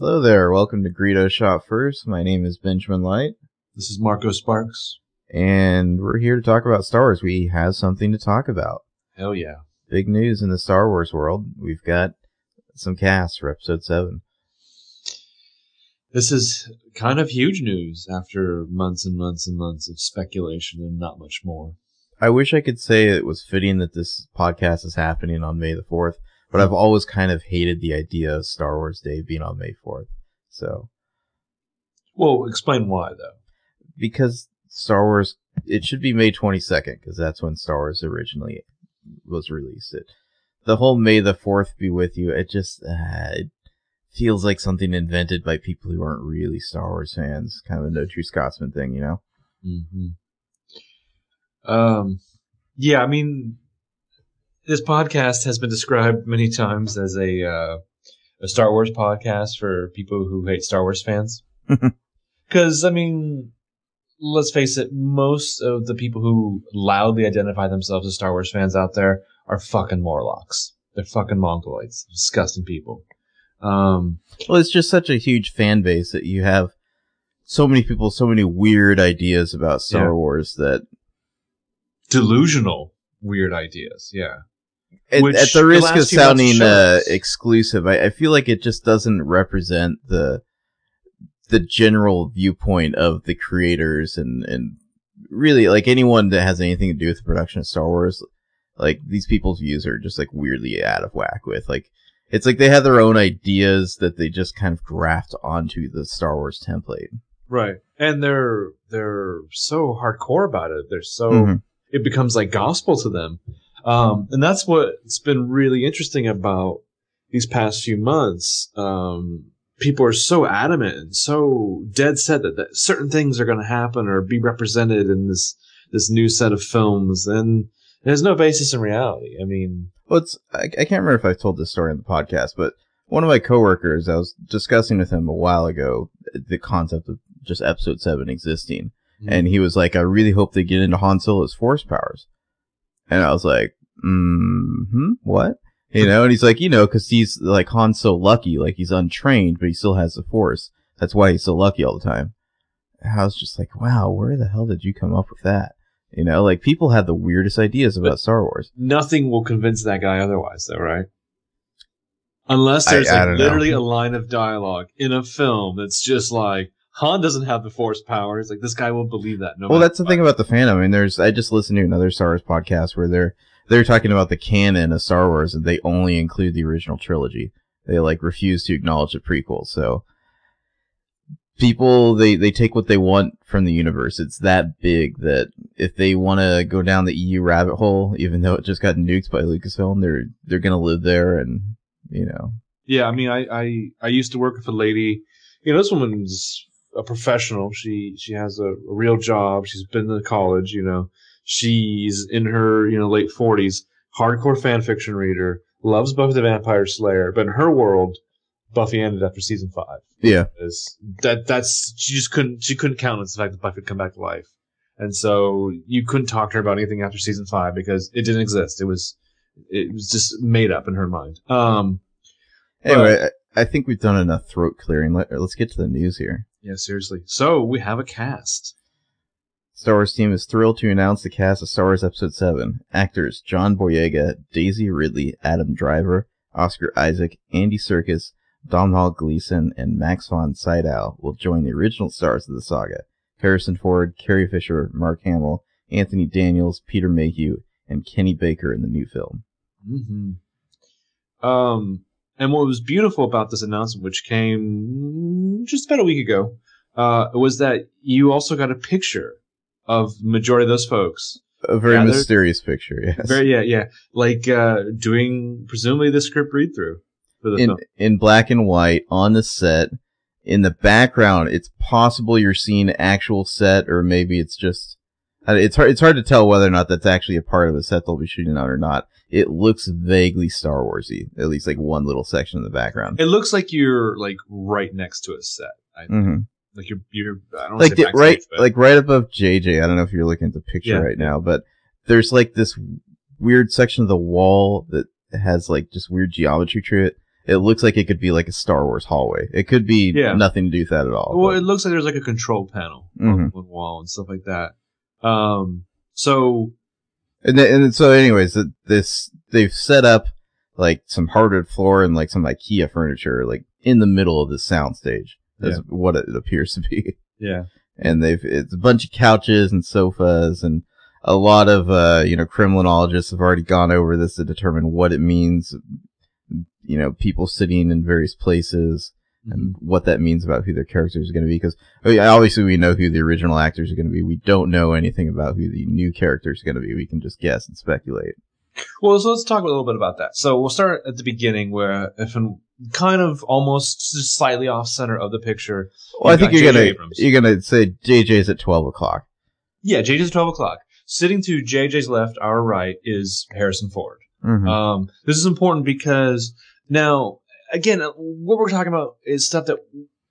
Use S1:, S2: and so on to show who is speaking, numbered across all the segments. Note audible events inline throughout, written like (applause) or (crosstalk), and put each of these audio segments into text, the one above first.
S1: Hello there. Welcome to Greedo Shot First. My name is Benjamin Light,
S2: This is Marco Sparks.
S1: and we're here to talk about Star Wars. We have something to talk about.
S2: Hell yeah.
S1: Big news in the Star Wars world. We've got some cast for Episode Seven.
S2: This is kind of huge news after months and months and months of speculation and not much more.
S1: I wish I could say it was fitting that this podcast is happening on May the Fourth, but I've always kind of hated the idea of Star Wars Day being on May Fourth. So
S2: Well, explain why though.
S1: because Star Wars, it should be May 22nd because that's when Star Wars originally was released. It, the whole May the 4th be with you, it just, uh, it feels like something invented by people who aren't really Star Wars fans. Kind of a no true Scotsman thing, you know?
S2: Mm-hmm. Um, yeah, I mean, this podcast has been described many times as a uh, a Star Wars podcast for people who hate Star Wars fans. (laughs) Because I mean, let's face it, most of the people who loudly identify themselves as Star Wars fans out there are fucking Morlocks. They're fucking mongoloids, disgusting people. Um,
S1: Well, it's just such a huge fan base that you have so many people, so many weird ideas about Star
S2: Yeah.
S1: Wars that
S2: delusional, weird ideas. Yeah.
S1: At, at the
S2: the
S1: risk
S2: last
S1: of sounding uh, exclusive, I, I feel like it just doesn't represent the the general viewpoint of the creators and and really like anyone that has anything to do with the production of Star Wars. Like these people's views are just like weirdly out of whack with like it's like they have their own ideas that they just kind of graft onto the Star Wars template.
S2: Right. And they're they're so hardcore about it. They're so
S1: Mhm.
S2: it becomes like gospel to them. Um, and that's what's been really interesting about these past few months. Um, people are so adamant and so dead set that, that certain things are going to happen or be represented in this this new set of films, and there's no basis in reality. I mean,
S1: Well, it's I, I can't remember if I told this story on the podcast, but one of my coworkers, I was discussing with him a while ago the concept of just Episode Seven existing, and he was like, "I really hope they get into Han Solo's Force powers," and I was like, "Hmm, what?" You know, and he's like, "You know, because he's like Han's so lucky, like he's untrained, but he still has the Force. That's why he's so lucky all the time." And I was just like, "Wow, where the hell did you come up with that?" You know, like people had the weirdest ideas about Star Wars.
S2: nothing will convince that guy otherwise, though, right? Unless there's
S1: I
S2: like
S1: don't know.
S2: literally a line of dialogue in a film that's just like Han doesn't have the Force powers. Like this guy will believe that. No.
S1: well, that's the
S2: what.
S1: thing about the fandom. I mean, there's I just listened to another Star Wars podcast where they're they're talking about the canon of Star Wars and they only include the original trilogy. They like refuse to acknowledge the prequels. So people they they take what they want from the universe. It's that big that if they want to go down the EU rabbit hole, even though it just got nuked by Lucasfilm, they're they're gonna live there and you know.
S2: Yeah, I mean, I, I I used to work with a lady. You know, this woman's a professional. She she has a, a real job. She's been to college. You know, she's in her you know late forties. Hardcore fan fiction reader. Loves Buffy the Vampire Slayer. But in her world, Buffy ended after season five.
S1: Yeah.
S2: is that that's she just couldn't she couldn't countenance the fact that Buffy would come back to life, and so you couldn't talk to her about anything after season five because it didn't exist. It was it was just made up in her mind. Um,
S1: Anyway, I, I think we've done enough throat clearing. Let, let's get to the news here.
S2: yeah, seriously. So we have a cast.
S1: Star Wars team is thrilled to announce the cast of Star Wars Episode 7. Actors John Boyega, Daisy Ridley, Adam Driver, Oscar Isaac, Andy Serkis, Domhnall Gleeson, and Max von Sydow will join the original stars of the saga. Harrison Ford, Carrie Fisher, Mark Hamill, Anthony Daniels, Peter Mayhew, and Kenny Baker in the new film.
S2: Mm-hmm. Um, and what was beautiful about this announcement, which came just about a week ago, uh, was that you also got a picture of majority of those folks.
S1: A very
S2: Yeah,
S1: mysterious picture, yes.
S2: Very, yeah, yeah, like uh, doing presumably the script read through for the
S1: in
S2: film.
S1: in black and white on the set. In the background, it's possible you're seeing actual set, or maybe it's just. It's hard. It's hard to tell whether or not that's actually a part of the set they'll be shooting on or not. It looks vaguely Star Warsy, at least like one little section in the background.
S2: It looks like you're like right next to a set. I,
S1: hmm
S2: Like you're, you're. I don't
S1: Like
S2: say
S1: the, right,
S2: but-
S1: like right above JJ. I don't know if you're looking at the picture
S2: Yeah.
S1: right now, but there's like this weird section of the wall that has like just weird geometry to it, it looks like it could be like a Star Wars hallway. It could be
S2: Yeah.
S1: nothing to do with that at all.
S2: Well,
S1: but-
S2: it looks like there's like a control panel on
S1: Mhm.
S2: one wall and stuff like that. Um, so
S1: And then, and so, anyways, th- this they've set up like some hardwood floor and like some IKEA furniture, like in the middle of the soundstage. That's
S2: Yeah.
S1: what it appears to be.
S2: yeah,
S1: And they've it's a bunch of couches and sofas and a lot of uh, you know Kremlinologists have already gone over this to determine what it means. You know, people sitting in various places and what that means about who their characters are going to be. Because obviously we know who the original actors are going to be. We don't know anything about who the new characters are going to be. We can just guess and speculate.
S2: Well, so let's talk a little bit about that. So we'll start at the beginning, where if in kind of almost just slightly off center of the picture.
S1: Well, I think you're
S2: J.J.
S1: gonna you're gonna say JJ's at twelve o'clock.
S2: Yeah, JJ's twelve o'clock. Sitting to JJ's left, our right is Harrison Ford.
S1: Mhm.
S2: Um, this is important because now, again, what we're talking about is stuff that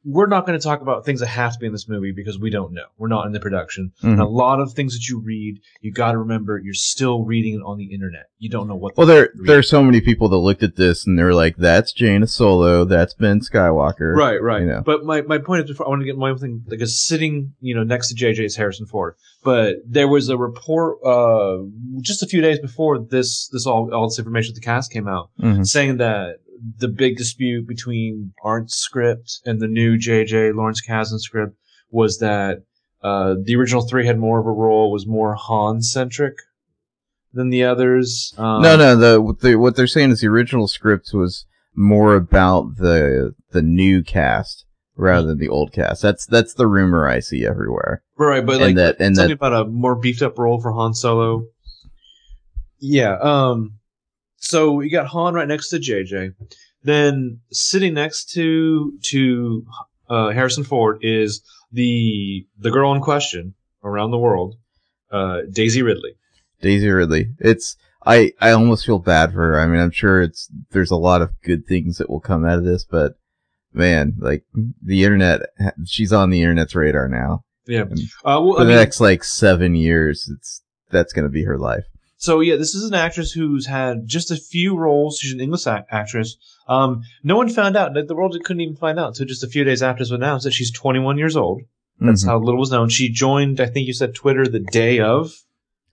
S2: we're not going to talk about things that have to be in this movie because we don't know. We're not in the production.
S1: Mhm.
S2: And a lot of things that you read, you got to remember you're still reading it on the internet. You don't know what.
S1: Well, there there are so many people that looked at this and they're like, "That's Jaina Solo. That's Ben Skywalker."
S2: Right, right.
S1: you know.
S2: But my, my point is, before I want to get my own thing, like, sitting, you know, next to JJ is Harrison Ford. But there was a report, uh, just a few days before this, this all, all this information with the cast came out,
S1: Mhm.
S2: saying that the big dispute between Arndt's script and the new JJ Lawrence Kasdan script was that, uh, the original three had more of a role, was more Han centric than the others. Um,
S1: no, no. The what, they, what they're saying is the original script was more about the the new cast rather than the old cast. That's that's the rumor I see everywhere.
S2: Right, but
S1: And
S2: like
S1: that- and
S2: something
S1: that-
S2: about a more beefed up role for Han Solo. Yeah. Um. So you got Han right next to JJ. Then sitting next to to uh, Harrison Ford is the the girl in question around the world, uh, Daisy Ridley.
S1: Daisy Ridley. It's I I almost feel bad for her. I mean, I'm sure it's there's a lot of good things that will come out of this, but man, like the internet, she's on the internet's radar now.
S2: Yeah. Uh, well,
S1: For
S2: I
S1: the
S2: mean,
S1: next like seven years, it's that's gonna be her life.
S2: So yeah, this is an actress who's had just a few roles. She's an English act- actress. Um, no one found out. The world couldn't even find out until just a few days after it was announced that she's 21 years old. That's
S1: Mhm.
S2: how little was known. She joined, I think you said Twitter the day of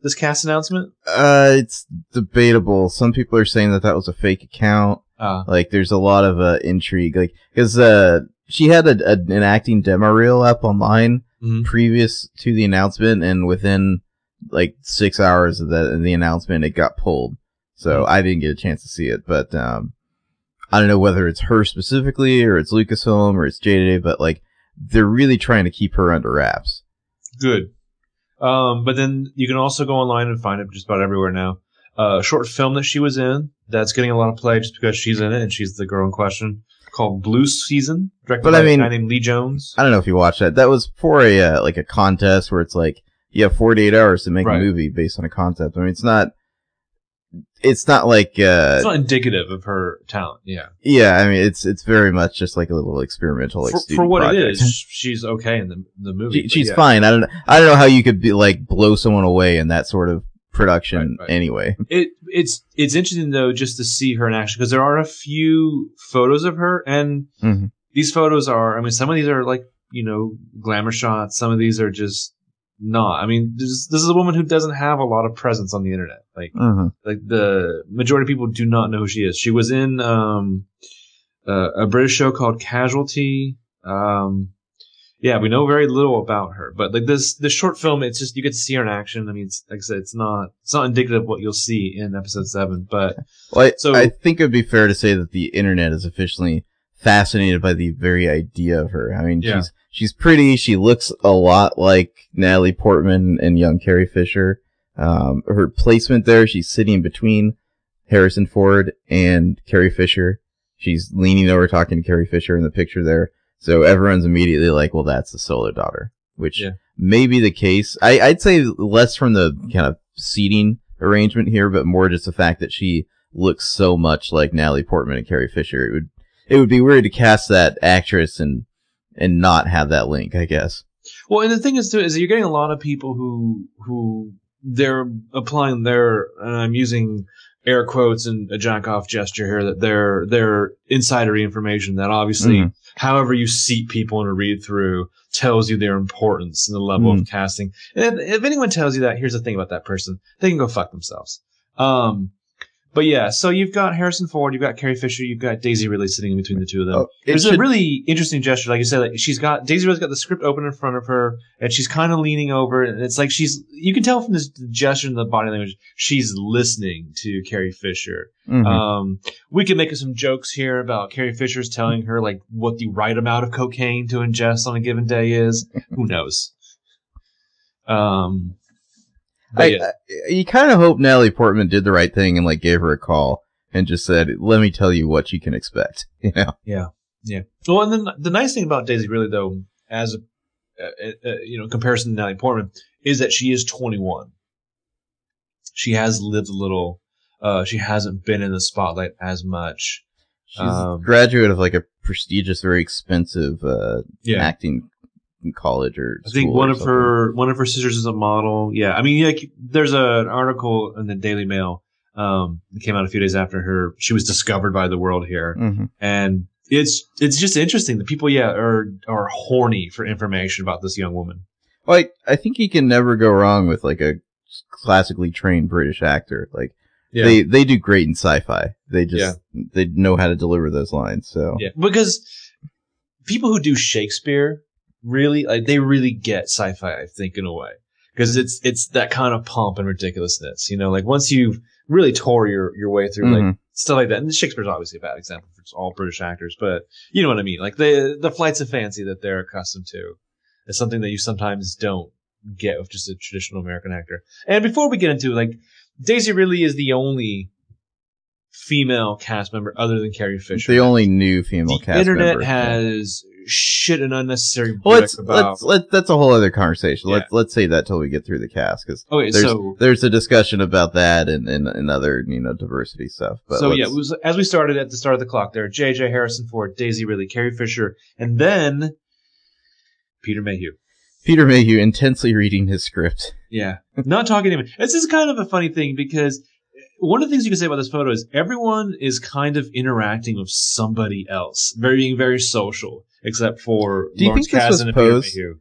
S2: this cast announcement.
S1: Uh, it's debatable. Some people are saying that that was a fake account.
S2: Uh,
S1: Like, there's a lot of uh, intrigue. Like, because uh, she had a, a, an acting demo reel up online
S2: mhm.
S1: previous to the announcement, and within like six hours of the the announcement, it got pulled. So
S2: Mm-hmm.
S1: I didn't get a chance to see it, but um, I don't know whether it's her specifically or it's Lucasfilm or it's JJ, but like they're really trying to keep her under wraps.
S2: Good. Um, but then you can also go online and find it just about everywhere now. Uh, a short film that she was in that's getting a lot of play just because she's in it and she's the girl in question called Blue Season, directed
S1: But
S2: by
S1: I mean-
S2: a guy named Lee Jones.
S1: I don't know if you watched that. That was for a uh, like a contest where it's like you have 48 hours to make
S2: Right.
S1: a movie based on a concept. I mean, it's not. It's not like uh,
S2: It's not indicative of her talent. Yeah.
S1: yeah. I mean, it's it's very much just like a little experimental like
S2: for, for what
S1: project.
S2: it is, (laughs) she's okay in the the movie.
S1: She, she's
S2: yeah.
S1: fine. I don't know. I don't know how you could be like blow someone away in that sort of production
S2: Right, right.
S1: anyway.
S2: It it's it's interesting though just to see her in action because there are a few photos of her and
S1: Mhm.
S2: these photos are I mean some of these are like you know glamour shots some of these are just not I mean this, this is a woman who doesn't have a lot of presence on the internet like
S1: Mhm.
S2: like the majority of people do not know who she is she was in um uh, a British show called Casualty um yeah, we know very little about her, but like this this short film, it's just you get to see her in action. I mean, it's, like I said, it's not it's not indicative of what you'll see in episode seven, but
S1: Well, I,
S2: So-
S1: I think it would be fair to say that the internet is officially fascinated by the very idea of her. I mean,
S2: Yeah.
S1: she's she's pretty. She looks a lot like Natalie Portman and young Carrie Fisher. Um, her placement there, she's sitting between Harrison Ford and Carrie Fisher. She's leaning over talking to Carrie Fisher in the picture there. So everyone's immediately like, well, that's the Solo daughter, which
S2: Yeah.
S1: may be the case. I, I'd say less from the kind of seating arrangement here, but more just the fact that she looks so much like Natalie Portman and Carrie Fisher. It would it would be weird to cast that actress and and not have that link, I guess.
S2: well, and the thing is too is you're getting a lot of people who who they're applying their and I'm using air quotes and a jack off gesture here that they're they're insider information that obviously,
S1: Mhm.
S2: however you seat people in a read through, tells you their importance and the level of casting. And if, if anyone tells you that, here's the thing about that person: they can go fuck themselves. Um, but yeah, so you've got Harrison Ford, you've got Carrie Fisher, you've got Daisy Ridley sitting in between the two of them.
S1: Oh,
S2: There's
S1: should-
S2: a really interesting gesture, like you said. Like she's got Daisy Ridley's got the script open in front of her, and she's kind of leaning over, and it's like she's. You can tell from this gesture and the body language, she's listening to Carrie Fisher.
S1: Mhm.
S2: Um, we could make some jokes here about Carrie Fisher's telling her like what the right amount of cocaine to ingest on a given day is. Who knows? Um,
S1: I,
S2: yeah.
S1: I- you kind of hope Natalie Portman did the right thing and like gave her a call and just said, "Let me tell you what you can expect." (laughs) You know,
S2: Yeah, yeah. Well, and then the nice thing about Daisy, really though, as a uh, uh, you know comparison to Natalie Portman, is that she is 21. She has lived a little. Uh, she hasn't been in the spotlight as much.
S1: she's
S2: Um,
S1: a graduate of like a prestigious, very expensive uh,
S2: Yeah,
S1: acting college or.
S2: I think one of
S1: something.
S2: her one of her sisters is a model. Yeah, I mean, like there's a, an article in the Daily Mail um, that came out a few days after her. She was discovered by the world here,
S1: Mhm.
S2: and it's it's just interesting that people, yeah, are are horny for information about this young woman.
S1: Like, I think you can never go wrong with like a classically trained British actor. Like they they do great in sci-fi. They just they know how to deliver those lines. So
S2: Yeah, because people who do Shakespeare really, like, they really get sci-fi. I think in a way, because it's it's that kind of pomp and ridiculousness. You know, like once you've really tore your your way through like
S1: Mhm.
S2: stuff like that. And Shakespeare's obviously a bad example for all British actors, but you know what I mean. Like the the flights of fancy that they're accustomed to is something that you sometimes don't get with just a traditional American actor. And before we get into like Daisy Ridley is the only female cast member other than Carrie Fisher.
S1: the only new female
S2: the
S1: cast
S2: internet
S1: member.
S2: Internet has shit and unnecessary
S1: Well, let's,
S2: about.
S1: let's let that's a whole other conversation.
S2: Yeah.
S1: Let's let's say that till we get through the cast because
S2: okay, oh,
S1: there's
S2: so
S1: there's a discussion about that and, and, and other you know diversity stuff. But
S2: so yeah, it was, as we started at the start of the clock there, are J.J. Harrison Ford, Daisy Ridley, Carrie Fisher, and then Peter Mayhew.
S1: Peter Mayhew intensely reading his script.
S2: Yeah, not talking to him. This is kind of a funny thing because one of the things you can say about this photo is everyone is kind of interacting with somebody else, very being very social, except for
S1: Do you
S2: Lawrence
S1: think this was
S2: Kasdan and Peter
S1: posed?
S2: Mayhew.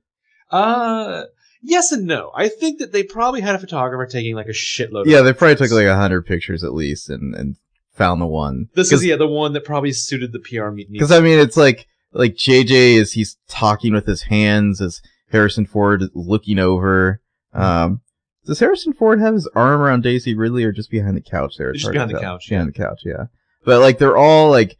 S2: Uh, yes and no. I think that they probably had a photographer taking like a shitload.
S1: Yeah,
S2: of
S1: they probably
S2: photos.
S1: took like a hundred pictures at least and and found the one.
S2: This is yeah the one that probably suited the PR meeting.
S1: Because I mean, it's like like JJ is he's talking with his hands as Harrison Ford is looking over. Um, does Harrison Ford have his arm around Daisy Ridley or just behind the couch there? It's
S2: Just behind the couch, yeah.
S1: Behind the couch, yeah. But like they're all like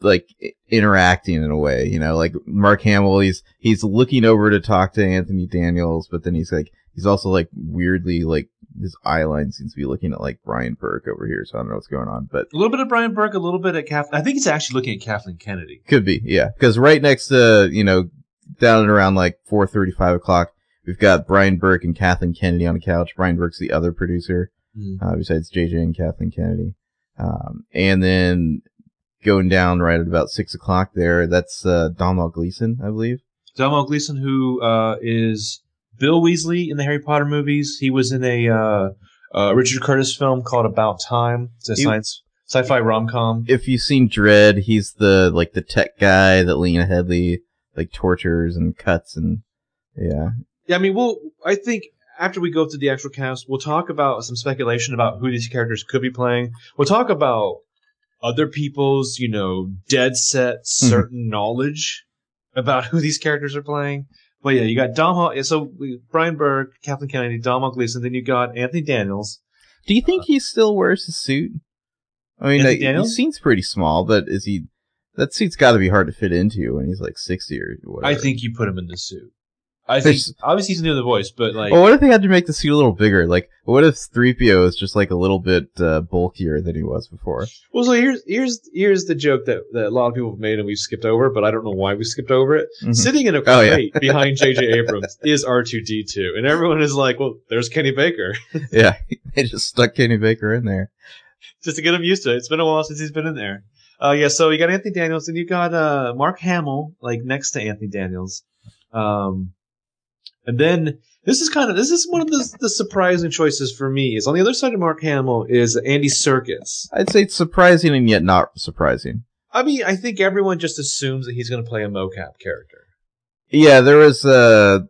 S1: like interacting in a way, you know. Like Mark Hamill, he's he's looking over to talk to Anthony Daniels, but then he's like he's also like weirdly like his eye line seems to be looking at like Brian Burke over here, so I don't know what's going on, but
S2: a little bit of Brian Burke, a little bit at Kathleen. I think he's actually looking at Kathleen Kennedy.
S1: Could be, yeah. Because right next to, you know, down at around like four thirty five o'clock, we've got Brian Burke and Kathleen Kennedy on the couch. Brian Burke's the other producer, uh, besides JJ and Kathleen Kennedy. Um, and then going down right at about 6 o'clock there, that's, uh, Domhnall Gleeson, I believe.
S2: Domhnall Gleeson, who uh, is Bill Weasley in the Harry Potter movies. He was in a uh, uh, Richard Curtis film called About Time. It's a
S1: He-
S2: science sci-fi rom-com.
S1: If you've seen Dredd, he's the, like, the tech guy that Lena Headey, like, tortures and cuts and, yeah.
S2: Yeah, I mean, we'll. I think after we go through the actual cast, we'll talk about some speculation about who these characters could be playing. We'll talk about other people's, you know, dead set mm-hmm. certain knowledge about who these characters are playing. But yeah, you got Dom. Hall- So we, Brian Burke, Kathleen Kennedy, Domhnall Gleeson. Then you got Anthony Daniels.
S1: Do you think he still wears his suit? I mean, like, he seems pretty small, but is he? That suit's got to be hard to fit into when he's like sixty or whatever.
S2: I think you put him in the suit. I think
S1: There's-
S2: obviously he's doing the voice, but like
S1: Well, what if they had to make the suit a little bigger? Like, what if 3PO is just like a little bit uh, bulkier than he was before?
S2: well. So here's here's here's the joke that, that a lot of people have made and we've skipped over, but I don't know why we skipped over it.
S1: Mhm.
S2: Sitting in a (laughs)
S1: Oh, yeah.
S2: crate behind J.J. Abrams is R2D2, and everyone is like, "Well, there's Kenny Baker," (laughs)
S1: yeah, they just stuck Kenny Baker in there.
S2: just to get him used to it. It's been a while since he's been in there. Uh, yeah. So you got Anthony Daniels, and you got uh, Mark Hamill like next to Anthony Daniels. Um, and then this is kind of this is one of the, the surprising choices for me. Is on the other side of Mark Hamill is Andy Serkis.
S1: I'd say it's surprising and yet not surprising.
S2: I mean, I think everyone just assumes that he's going to play a mocap character.
S1: Yeah, there was uh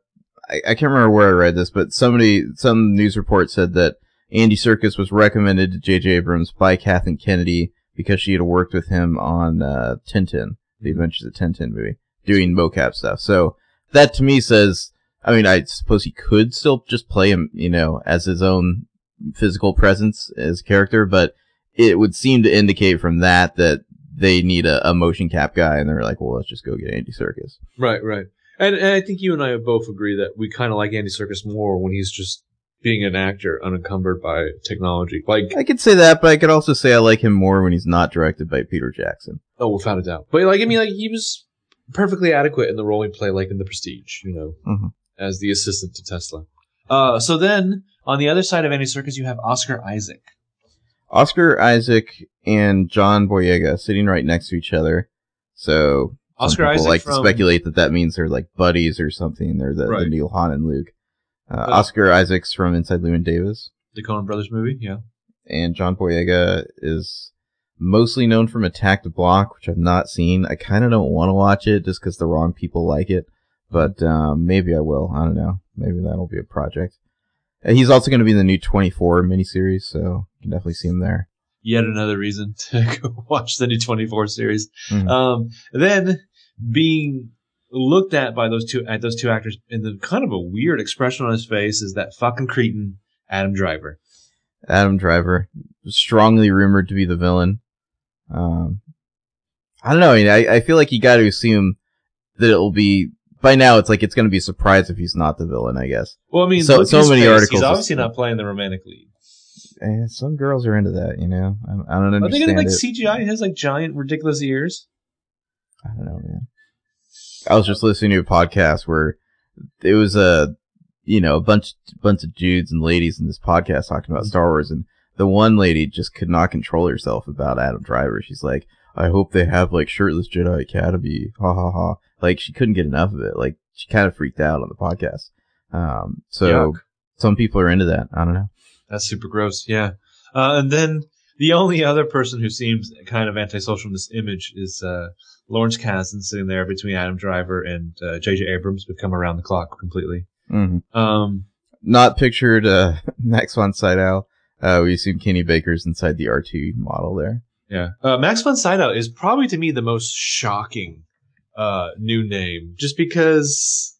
S1: I, I can't remember where I read this, but somebody some news report said that Andy Serkis was recommended to J.J. Abrams by Kathleen Kennedy because she had worked with him on uh, Tintin, The Adventures of Tintin movie, doing mocap stuff. So that to me says, I mean, I suppose he could still just play him, you know, as his own physical presence as character, but it would seem to indicate from that that they need a, a motion cap guy, and they're like, well, let's just go get Andy Serkis.
S2: Right, right. And, and I think you and I both agree that we kind of like Andy Serkis more when he's just being an actor unencumbered by technology. Like,
S1: I could say that, but I could also say I like him more when he's not directed by Peter Jackson.
S2: oh, without a doubt. But like, I mean, like he was perfectly adequate in the role he played, like in The Prestige, you know,
S1: Mhm.
S2: As the assistant to Tesla. Uh, so then on the other side of Andy Serkis, you have Oscar Isaac.
S1: Oscar Isaac and John Boyega sitting right next to each other. So
S2: Oscar
S1: people
S2: Isaac
S1: like
S2: from
S1: to speculate that that means they're like buddies or something. They're the, the Neil Hahn and Luke. Uh,
S2: But-
S1: Oscar Isaac's from Inside Llewyn Davis,
S2: the Coen Brothers movie. Yeah.
S1: and John Boyega is mostly known from Attack the Block, which I've not seen. I kind of don't want to watch it just because the wrong people like it, but um, maybe I will. I don't know. Maybe that'll be a project. Uh, He's also going to be in the new 24 miniseries, so you can definitely see him there.
S2: Yet another reason (laughs) to go watch the new 24 series.
S1: Mhm.
S2: Um, then being looked at by those two at those two actors and the kind of a weird expression on his face is that fucking cretin Adam Driver.
S1: Adam Driver, strongly rumored to be the villain. Um, I don't know. I, mean, I, I feel like you got to assume that it will be. By now, it's like it's going to be a surprise if he's not the villain. I guess.
S2: Well, I mean,
S1: So- so many
S2: face.
S1: articles
S2: He's obviously not playing the romantic lead.
S1: And some girls are into that, you know. I, don't- I don't
S2: Are they gonna like
S1: it.
S2: CGI? He has like giant, ridiculous ears.
S1: I don't know, man. I was just listening to a podcast where it was a, you know, a bunch, bunch of dudes and ladies in this podcast talking about mm-hmm. Star Wars, and the one lady just could not control herself about Adam Driver. She's like, "I hope they have like shirtless Jedi Academy." Ha ha ha! Like she couldn't get enough of it. Like she kind of freaked out on the podcast. Um, so
S2: Yuck.
S1: some people are into that. I don't know.
S2: That's super gross. Yeah. Uh, and then the only other person who seems kind of antisocial in this image is uh, Lawrence Kasdan sitting there between Adam Driver and uh, J.J. Abrams, but come around the clock completely.
S1: hmm
S2: Um,
S1: Not pictured. Uh, (laughs) Max von Sydow. Uh, we assume Kenny Baker's inside the R2 model there.
S2: yeah. Uh, Max von Sydow is probably to me the most shocking uh, new name, just because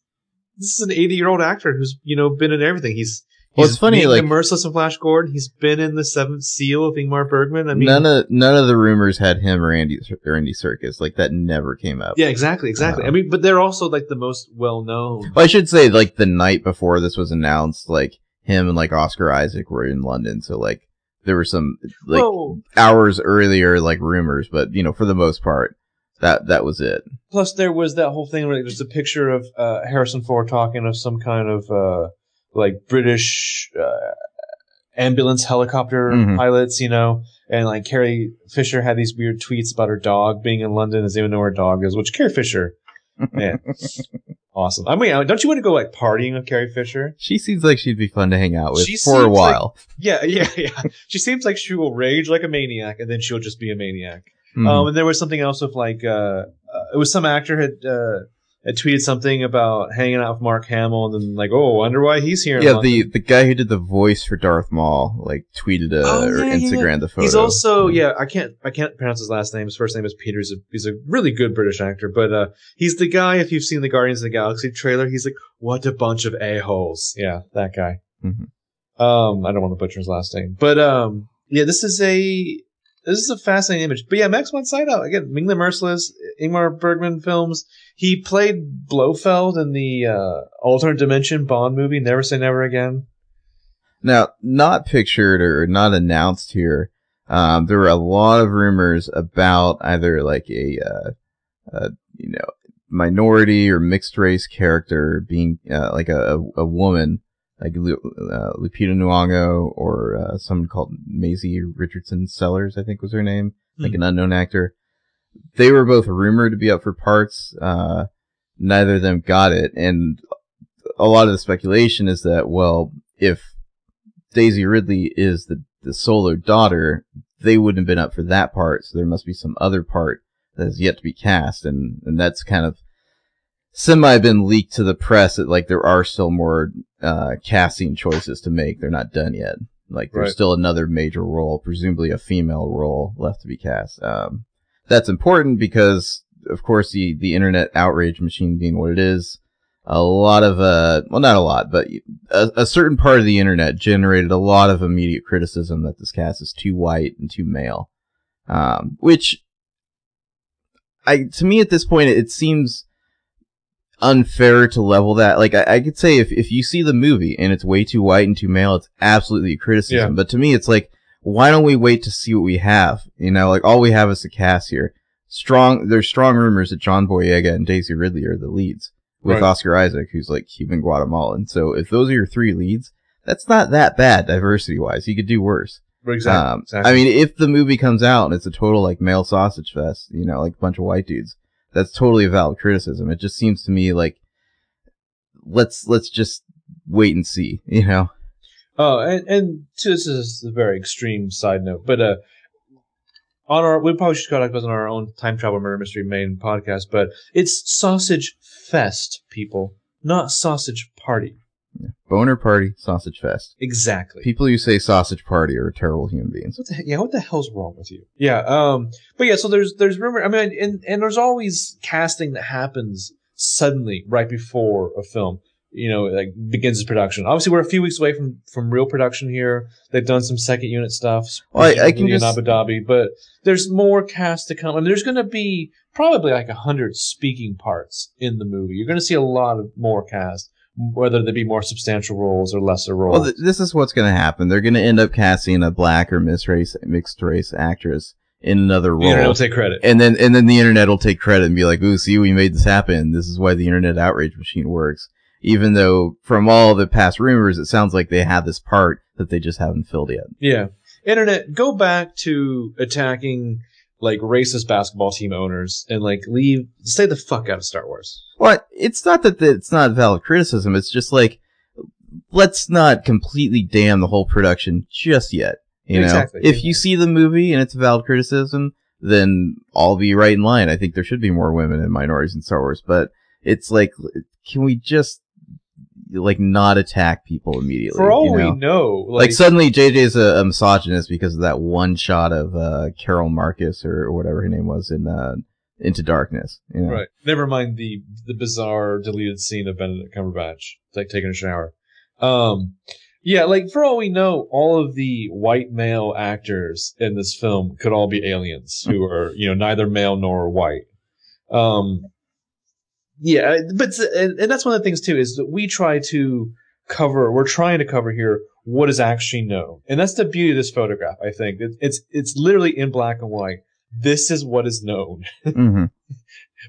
S2: this is an 80 year old actor who's you know been in everything. He's
S1: Well,
S2: he's
S1: it's funny, like-
S2: Merciless and Flash Gordon. He's been in the Seventh Seal of Ingmar Bergman. I mean,
S1: none of none of the rumors had him or Andy or Andy Serkis. Like that never came up.
S2: yeah, exactly, exactly.
S1: Uh,
S2: I mean, but they're also like the most well known.
S1: Well, I should say like the night before this was announced, like him and like Oscar Isaac were in London, so like there were some like
S2: Well,
S1: hours earlier like rumors, but you know for the most part that that was it.
S2: plus there was that whole thing where there's a picture of uh, Harrison Ford talking of some kind of uh, like British uh, ambulance helicopter
S1: Mhm.
S2: pilots, you know, and like Carrie Fisher had these weird tweets about her dog being in London. doesn't even know where her dog is? Which Carrie Fisher, man, (laughs) awesome. I mean, don't you want to go like partying with Carrie Fisher?
S1: She seems like she'd be fun to hang out with
S2: She
S1: for a
S2: seems like-
S1: while.
S2: Yeah, yeah, yeah. (laughs) she seems like she will rage like a maniac, and then she'll just be a maniac.
S1: Mhm.
S2: Um, and there was something else with like uh, uh, it was some actor had uh, had tweeted something about hanging out with Mark Hamill, and then like, oh, wonder why he's here.
S1: yeah, the the guy who did the voice for Darth Maul like tweeted a,
S2: Oh,
S1: or
S2: yeah, yeah, yeah.
S1: Instagram the photo.
S2: He's also
S1: Mhm.
S2: yeah. I can't I can't pronounce his last name. His first name is Peter. He's a, he's a really good British actor, but uh, he's the guy. If you've seen the Guardians of the Galaxy trailer, he's like, what a bunch of a holes. Yeah, that guy.
S1: Mhm.
S2: Um, I don't want to butcher his last name, but um, yeah, this is a this is a fascinating image. But yeah, Max Sydow again, Ming the Merciless, Ingmar Bergman films. He played Blofeld in the uh, alternate dimension Bond movie, Never Say Never Again.
S1: Now, not pictured or not announced here. Um, there were a lot of rumors about either like a, uh, uh, you know, minority or mixed race character being uh, like a, a woman, like uh, Lupita Nyong'o or uh, someone called Maisie Richardson Sellers, I think was her name, like
S2: Hmm.
S1: an unknown actor. They were both rumored to be up for parts. Uh, neither of them got it, and a lot of the speculation is that well, if Daisy Ridley is the the solo daughter, they wouldn't have been up for that part, so there must be some other part that has yet to be cast, and and that's kind of semi been leaked to the press that like there are still more uh, casting choices to make. They're not done yet. Like there's
S2: Right.
S1: still another major role, presumably a female role, left to be cast. Um, that's important because, of course, the the internet outrage machine being what it is, a lot of uh, well, not a lot, but a, a certain part of the internet generated a lot of immediate criticism that this cast is too white and too male, um, which I to me at this point it seems unfair to level that. Like I, I could say if if you see the movie and it's way too white and too male, it's absolutely a criticism.
S2: Yeah.
S1: But to me, it's like why don't we wait to see what we have? You know, like all we have is the cast here. Strong, there's strong rumors that John Boyega and Daisy Ridley are the leads with
S2: Right.
S1: Oscar Isaac, who's like Cuban Guatemalan. So if those are your three leads, that's not that bad diversity wise. You could do worse.
S2: Exactly.
S1: Um,
S2: exactly.
S1: I mean, if the movie comes out and it's a total like male sausage fest, you know, like a bunch of white dudes, that's totally a valid criticism. It just seems to me like let's let's just wait and see, (laughs) you know.
S2: Oh, and and this is a very extreme side note, but uh, on our we probably should talk about this on our own time travel murder mystery main podcast, but it's sausage fest, people, not sausage party.
S1: Boner party, sausage fest.
S2: Exactly.
S1: People who say sausage party are terrible human beings.
S2: What the heck, yeah, what the hell's wrong with you? Yeah, um, but yeah, so there's there's rumor. I mean, and and there's always casting that happens suddenly right before a film, you know, like begins its production. Obviously, we're a few weeks away from from real production here. They've done some second unit stuff,
S1: Well, I- I can just-
S2: Abu Dhabi, but there's more cast to come. I mean, there's going to be probably like a hundred speaking parts in the movie. You're going to see a lot of more cast, whether they be more substantial roles or lesser roles.
S1: Well, th- this is what's going to happen. They're going to end up casting a black or mixed race mixed race actress in another
S2: the internet
S1: role.
S2: will take credit.
S1: and then and then the internet will take credit and be like, "Ooh, see, we made this happen. This is why the internet outrage machine works." Even though from all the past rumors, it sounds like they have this part that they just haven't filled yet.
S2: Yeah. Internet, go back to attacking like racist basketball team owners and like leave stay the fuck out of Star Wars.
S1: Well, it's not that the- it's not valid criticism. It's just like let's not completely damn the whole production just yet. You know,
S2: Exactly.
S1: if you see the movie and it's a valid criticism, then I'll be right in line. I think there should be more women and minorities in Star Wars, but it's like, can we just like not attack people immediately?
S2: For all
S1: you know?
S2: we know,
S1: like,
S2: like,
S1: suddenly JJ's a, a misogynist because of that one shot of uh, Carol Marcus or, or whatever her name was in uh, Into Darkness. You know?
S2: right. Never mind the the bizarre deleted scene of Benedict Cumberbatch like taking a shower. Um yeah, like for all we know, all of the white male actors in this film could all be aliens who (laughs) are, you know, neither male nor white. Um, yeah, but and, and that's one of the things too is that we try to cover. We're trying to cover here what is actually known, and that's the beauty of this photograph. I think It- it's it's literally in black and white. This is what is known. (laughs)
S1: hmm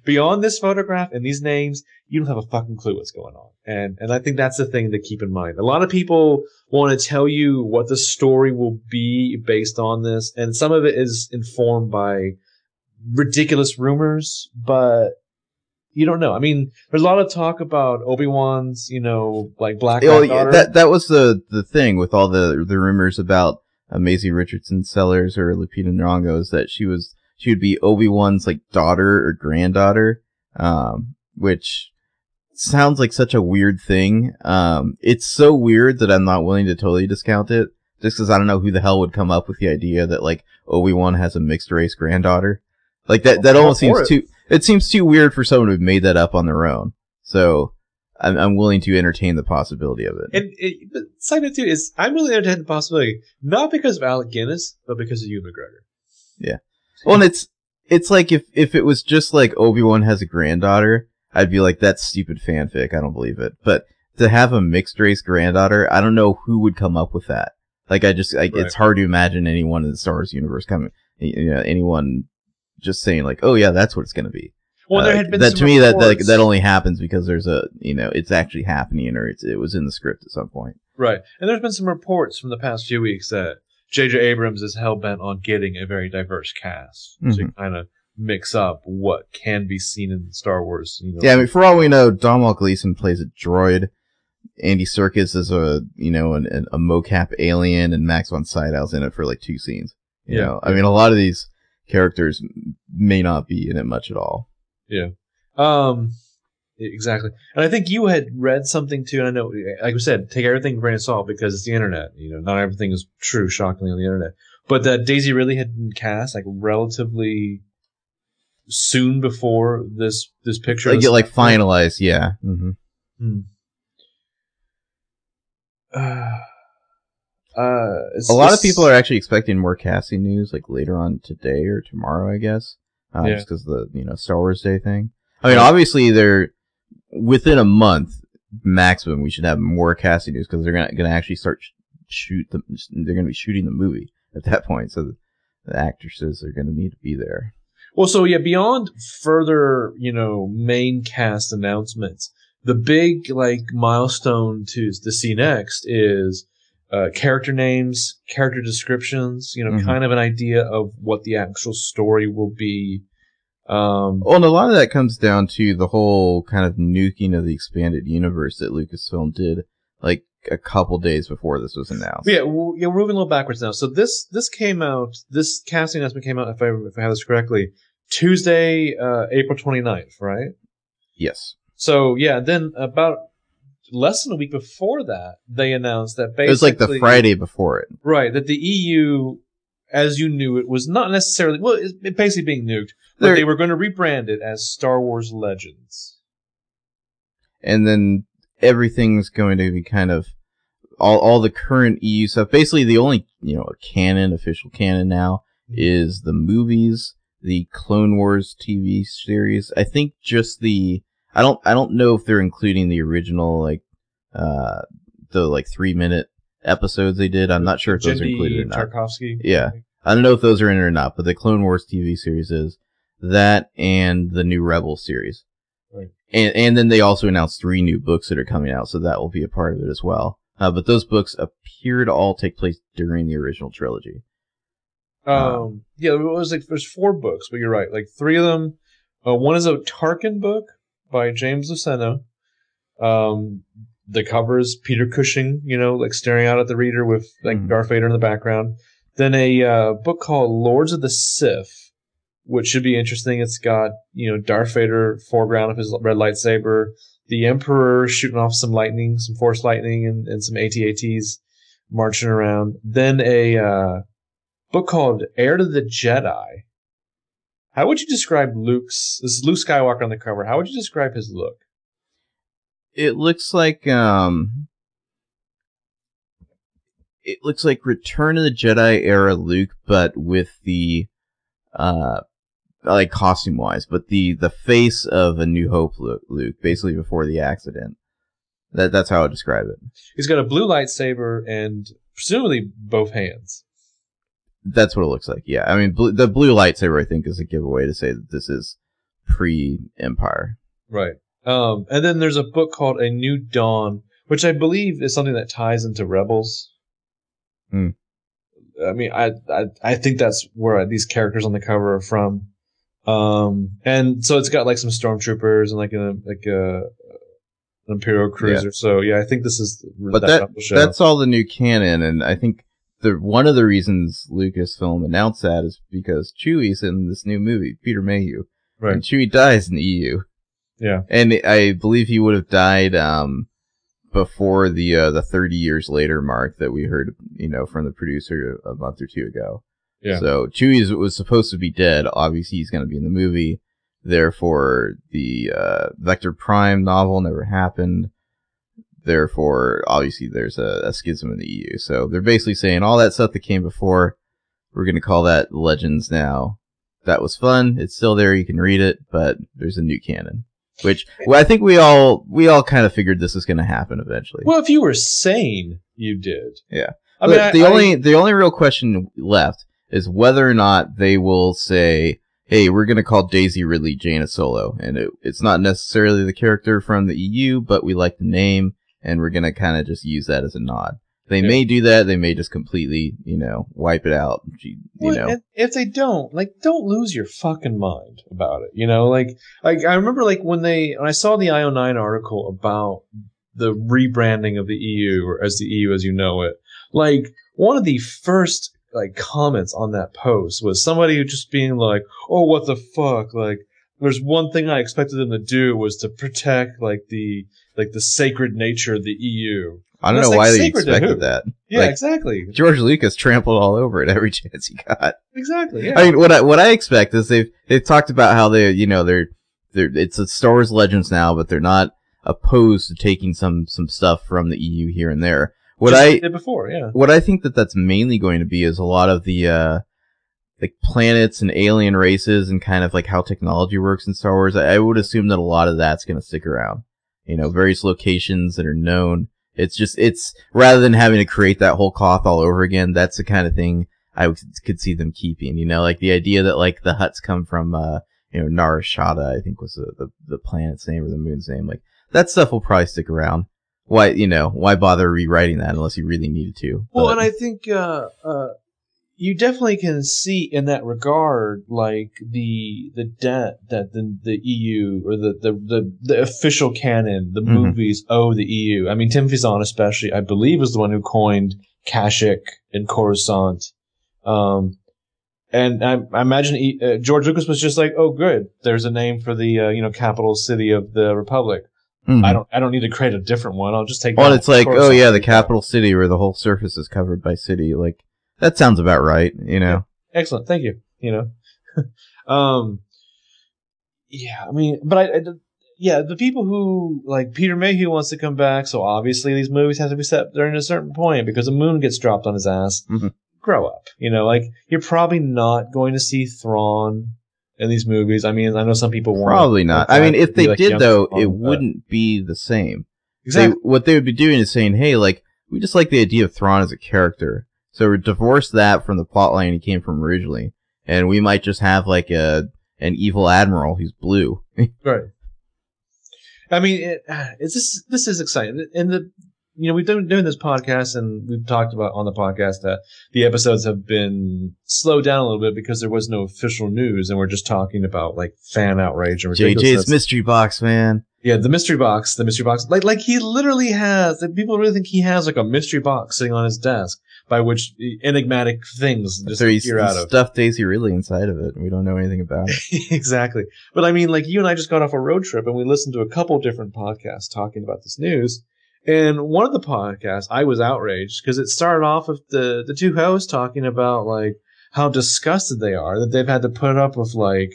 S2: Beyond this photograph and these names, you don't have a fucking clue what's going on. And and I think that's the thing to keep in mind. A lot of people want to tell you what the story will be based on this, and some of it is informed by ridiculous rumors, but you don't know. I mean, there's a lot of talk about Obi Wan's, you know, like black
S1: Oh, yeah, that that was the the thing with all the the rumors about uh, Maisie Richardson Sellers or Lupita Nyong'o is that she was she would be Obi Wan's like daughter or granddaughter, um, which sounds like such a weird thing. Um, it's so weird that I'm not willing to totally discount it, just because I don't know who the hell would come up with the idea that like Obi Wan has a mixed race granddaughter. Like that that almost seems
S2: it.
S1: too. It seems too weird for someone to have made that up on their own. So. I'm, I'm willing to entertain the possibility of it.
S2: and it, but side note too is I'm really entertaining the possibility not because of Alec Guinness, but because of Ewan McGregor. Yeah.
S1: Well, and it's it's like if if it was just like Obi Wan has a granddaughter, I'd be like, that's stupid fanfic. I don't believe it. But to have a mixed race granddaughter, I don't know who would come up with that. Like, I just like
S2: Right.
S1: it's hard to imagine anyone in the Star Wars universe coming, you know, anyone just saying like, oh yeah, that's what it's gonna be.
S2: Well, there
S1: Uh,
S2: had been
S1: that
S2: some
S1: to me that, that that only happens because there's a you know it's actually happening or it's, it was in the script at some point.
S2: Right. And there's been some reports from the past few weeks that J.J. Abrams is hell bent on getting a very diverse cast to
S1: Mhm.
S2: kind of mix up what can be seen in Star Wars. You know.
S1: Yeah, I mean, for all we know, Domhnall Gleeson plays a droid. Andy Serkis is a you know an, an, a mocap alien, and Max von Sydow's in it for like two scenes. You
S2: Yeah.
S1: know, I mean, a lot of these characters may not be in it much at all. Yeah.
S2: Um, exactly. And I think you had read something too. And I know, like we said, take everything grain of salt because it's the internet. You know, not everything is true, shockingly, on the internet. But that Daisy Ridley had been cast like relatively soon before this this picture.
S1: Like like finalized, yeah. Mm-hmm.
S2: Hmm. (sighs) Uh, uh, it's-
S1: A lot of people are actually expecting more casting news like later on today or tomorrow, I guess. Uh,
S2: Yeah.
S1: Just because the you know Star Wars Day thing. I mean, obviously they're within a month maximum. We should have more casting news because they're gonna gonna actually start sh- shoot the. They're gonna be shooting the movie at that point, so the, the actresses are gonna need to be there.
S2: Well, so yeah, beyond further, you know, main cast announcements, the big like milestone to to see next is uh, character names, character descriptions. You know,
S1: Mhm.
S2: kind of an idea of what the actual story will be. Um,
S1: Well, and a lot of that comes down to the whole kind of nuking of the expanded universe that Lucasfilm did like a couple days before this was announced.
S2: yeah, we're, yeah, we're moving a little backwards now. So this this came out. This casting announcement came out, if I if I have this correctly, Tuesday, uh, April 29th, right?
S1: Yes.
S2: So yeah, then about less than a week before that, they announced that basically
S1: It was like the Friday before it.
S2: right? That the EU, as you knew it, was not necessarily well, it's basically being nuked, but
S1: They're-
S2: they were going to rebrand it as Star Wars Legends.
S1: and then everything's going to be kind of all all the current EU stuff. Basically, the only you know canon, official canon now mm-hmm. is the movies, the Clone Wars TV series. I think just the I don't I don't know if they're including the original like uh the like three minute episodes they did. I'm not sure if those are included or not.
S2: Tartakovsky.
S1: Yeah. I don't know if those are in it or not, but the Clone Wars TV series is that and the new Rebel series.
S2: Right.
S1: And and then they also announced three new books that are coming out, so that will be a part of it as well. Uh, but those books appear to all take place during the original trilogy.
S2: Um, yeah, it was like there's four books, but you're right. Like three of them. Uh, one is a Tarkin book by James Luceno. Um, the cover is Peter Cushing, you know, like staring out at the reader with like
S1: Mhm.
S2: Darth Vader in the background. Then a uh, book called Lords of the Sith, which should be interesting. It's got you know Darth Vader foreground of his red lightsaber, the Emperor shooting off some lightning, some Force lightning, and, and some AT-ATs marching around. Then a uh, book called Heir to the Jedi. How would you describe Luke's? This is Luke Skywalker on the cover. How would you describe his look?
S1: It looks like um it looks like Return of the Jedi era Luke, but with the uh like costume wise, but the the face of a New Hope Luke, Luke basically before the accident. That that's how I would describe it.
S2: He's got a blue lightsaber and presumably both hands.
S1: That's what it looks like. Yeah, I mean bl- the blue lightsaber I think is a giveaway to say that this is pre Empire.
S2: Right. Um, and then there's a book called A New Dawn, which I believe is something that ties into Rebels.
S1: Hmm.
S2: I mean, I, I I think that's where these characters on the cover are from. Um, and so it's got like some stormtroopers and like a like a an imperial cruiser. So yeah, I think this is
S1: But that
S2: show.
S1: that's all the new canon, and I think the one of the reasons Lucasfilm announced that is because Chewie's in this new movie, Peter Mayhew,
S2: right.
S1: and Chewie dies in the EU,
S2: Yeah.
S1: and I believe he would have died um before the uh, the thirty years later mark that we heard, you know, from the producer a month or two ago.
S2: Yeah.
S1: So Chewie was supposed to be dead. Obviously, he's going to be in the movie. Therefore, the uh, Vector Prime novel never happened. Therefore, obviously, there's a, a schism in the EU. So they're basically saying all that stuff that came before, we're going to call that Legends now. That was fun. It's still there. You can read it, but there's a new canon. Which well, I think we all we all kind of figured this was going to happen eventually.
S2: Well, if you were sane, you did.
S1: Yeah.
S2: I mean, I-
S1: the
S2: I-
S1: only the only real question left is whether or not they will say, "Hey, we're going to call Daisy Ridley Jaina Solo," and it, it's not necessarily the character from the EU, but we like the name, and we're going to kind of just use that as a nod. They
S2: Yeah.
S1: may do that. They may just completely, you know, wipe it out. You
S2: Well,
S1: know,
S2: if they don't, like, don't lose your fucking mind about it. You know, like, like I remember, like when they when I saw the IO9 article about the rebranding of the EU or as the EU as you know it. Like one of the first like comments on that post was somebody just being like, "Oh, what the fuck?" Like there's one thing I expected them to do was to protect like the like the sacred nature of the EU.
S1: I don't know
S2: like
S1: why they expected that.
S2: Yeah,
S1: Like-
S2: exactly.
S1: George Lucas trampled all over it (laughs) every chance he got.
S2: Exactly. Yeah.
S1: I mean, what I what I expect is they've they've talked about how they you know they're they're it's a Star Wars Legends now, but they're not opposed to taking some some stuff from the EU here and there. What
S2: Just
S1: I
S2: like before, yeah.
S1: what I think that that's mainly going to be is a lot of the uh like planets and alien races and kind of like how technology works in Star Wars. I, I would assume that a lot of that's going to stick around. You know, various locations that are known. It's just it's rather than having to create that whole cloth all over again. That's the kind of thing I could see them keeping. You know, like the idea that like the Hutts come from uh you know Nar Shaddaa, I think was the, the the planet's name or the moon's name. Like that stuff will probably stick around. Why you know why bother rewriting that unless you really needed to?
S2: Well,
S1: But-
S2: and I think uh, uh, you definitely can see in that regard, like the the debt that the the EU or the the the, the official canon, the
S1: Mhm.
S2: movies owe the EU. I mean, Timothy Zahn especially, I believe, was the one who coined Kashyyyk and Coruscant. Um, and I, I imagine he, uh, George Lucas was just like, "Oh, good, there's a name for the uh, you know capital city of the republic.
S1: Mhm.
S2: I don't I don't need to create a different one. I'll just take."
S1: Well, it's like, oh yeah, the capital city where the whole surface is covered by city. Like that sounds about right, you know.
S2: excellent thank you you know (laughs) um yeah i mean but I, I yeah the people who like peter mayhew wants to come back so obviously these movies have to be set during a certain point because the moon gets dropped on his ass
S1: Mhm.
S2: grow up you know like you're probably not going to see thrawn in these movies i mean i know some people want
S1: Probably not. I mean, if they did though, it
S2: would
S1: wouldn't be the same.
S2: exactly
S1: They, what they would be doing is saying, hey, like we just like the idea of Thrawn as a character, so divorce that from the plotline he came from originally, and we might just have like a an evil admiral who's blue. (laughs)
S2: Right. I mean, it, it's this. This is exciting, and the you know we've been doing this podcast, and we've talked about on the podcast that the episodes have been slowed down a little bit because there was no official news, and we're just talking about like fan outrage and
S1: JJ's mystery box, man.
S2: yeah, the mystery box, the mystery box, like like he literally has. People really think he has like a mystery box sitting on his desk by which enigmatic things just
S1: So
S2: appear out of.
S1: stuffed Daisy really inside of it, and we don't know anything about it. (laughs)
S2: exactly. But I mean, like you and I just got off a road trip and we listened to a couple different podcasts talking about this news. And one of the podcasts, I was outraged because it started off with the the two hosts talking about like how disgusted they are that they've had to put up with like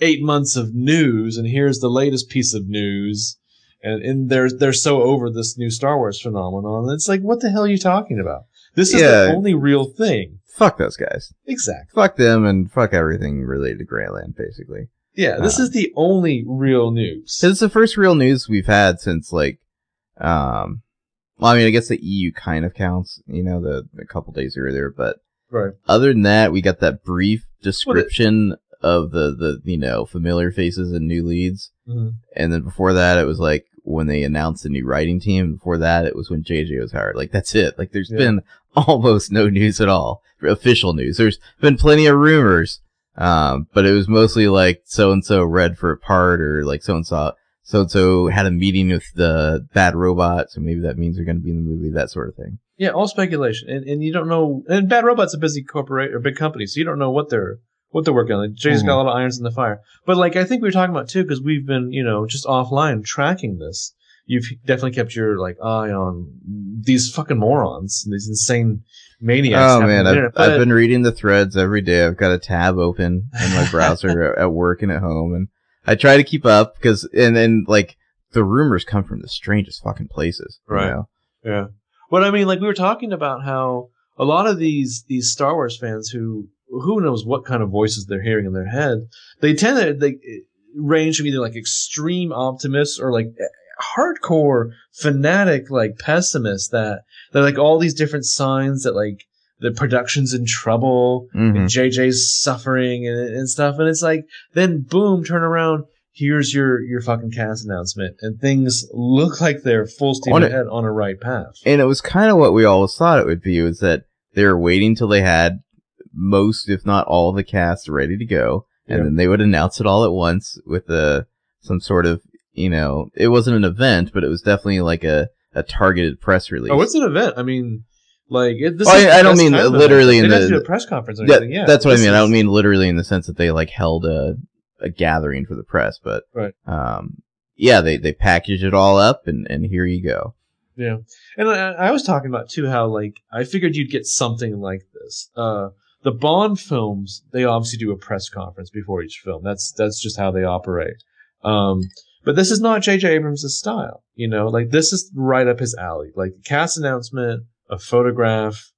S2: eight months of news, and here's the latest piece of news. And, and they're they're so over this new Star Wars phenomenon. It's like, what the hell are you talking about? This is
S1: Yeah.
S2: the only real thing.
S1: Fuck those guys.
S2: Exactly.
S1: Fuck them, and fuck everything related to Grantland, basically.
S2: Yeah, this
S1: Uh,
S2: is the only real news.
S1: It's the first real news we've had since like, um, well, I mean, I guess the EU kind of counts, you know, the a couple days earlier, but
S2: Right.
S1: other than that, we got that brief description of the the you know familiar faces and new leads,
S2: Mhm.
S1: and then before that, it was like when they announced the new writing team. Before that, it was when JJ was hired. Like that's it. Like there's
S2: Yeah.
S1: been (laughs) almost no news at all, official news. There's been plenty of rumors, um, but it was mostly like so and so read for a part, or like so and so so and so had a meeting with the bad robot, so maybe that means they're going to be in the movie, that sort of thing.
S2: Yeah, all speculation, and and you don't know. And Bad Robot's a busy corporate or big company, so you don't know what they're what they're working on. Like, Jay's got a mm. lot of irons in the fire. But like I think we were talking about too, because we've been you know just offline tracking this. You've definitely kept your like eye on these fucking morons, these insane maniacs.
S1: Oh man, I've. I've been reading the threads every day. I've got a tab open in my browser (laughs) at- at work and at home, and I try to keep up because and then like the rumors come from the strangest fucking places, you
S2: Right.
S1: know?
S2: Yeah. But I mean, like we were talking about how a lot of these these Star Wars fans who who knows what kind of voices they're hearing in their head, they tend to they range from either like extreme optimists or like eh, hardcore fanatic like pessimists that they're like all these different signs that like the production's in trouble
S1: Mhm.
S2: and JJ's suffering and, and stuff. And it's like, then boom, turn around. Here's your, your fucking cast announcement. And things look like they're full steam
S1: On it-
S2: ahead on a right path.
S1: And it was kind of what we always thought it would be was that they were waiting till they had most, if not all, the cast ready to go, and then they would announce it all at once with a some sort of you know, it wasn't an event, but it was definitely like a, a targeted press release.
S2: Oh, it's an event. I mean, like it, this
S1: Oh,
S2: is
S1: I- I don't mean literally in the-
S2: press conference or
S1: Yeah,
S2: anything. Yeah,
S1: that's what I mean. I don't mean literally in the sense that they like held a a gathering for the press, but
S2: Right.
S1: um, yeah, they they packaged it all up, and and here you go.
S2: Yeah, and I, I was talking about too how like I figured you'd get something like this. Uh, the Bond films, they obviously do a press conference before each film. That's that's just how they operate. Um, but this is not J.J. Abrams' style. You know, like this is right up his alley. Like cast announcement, a photograph.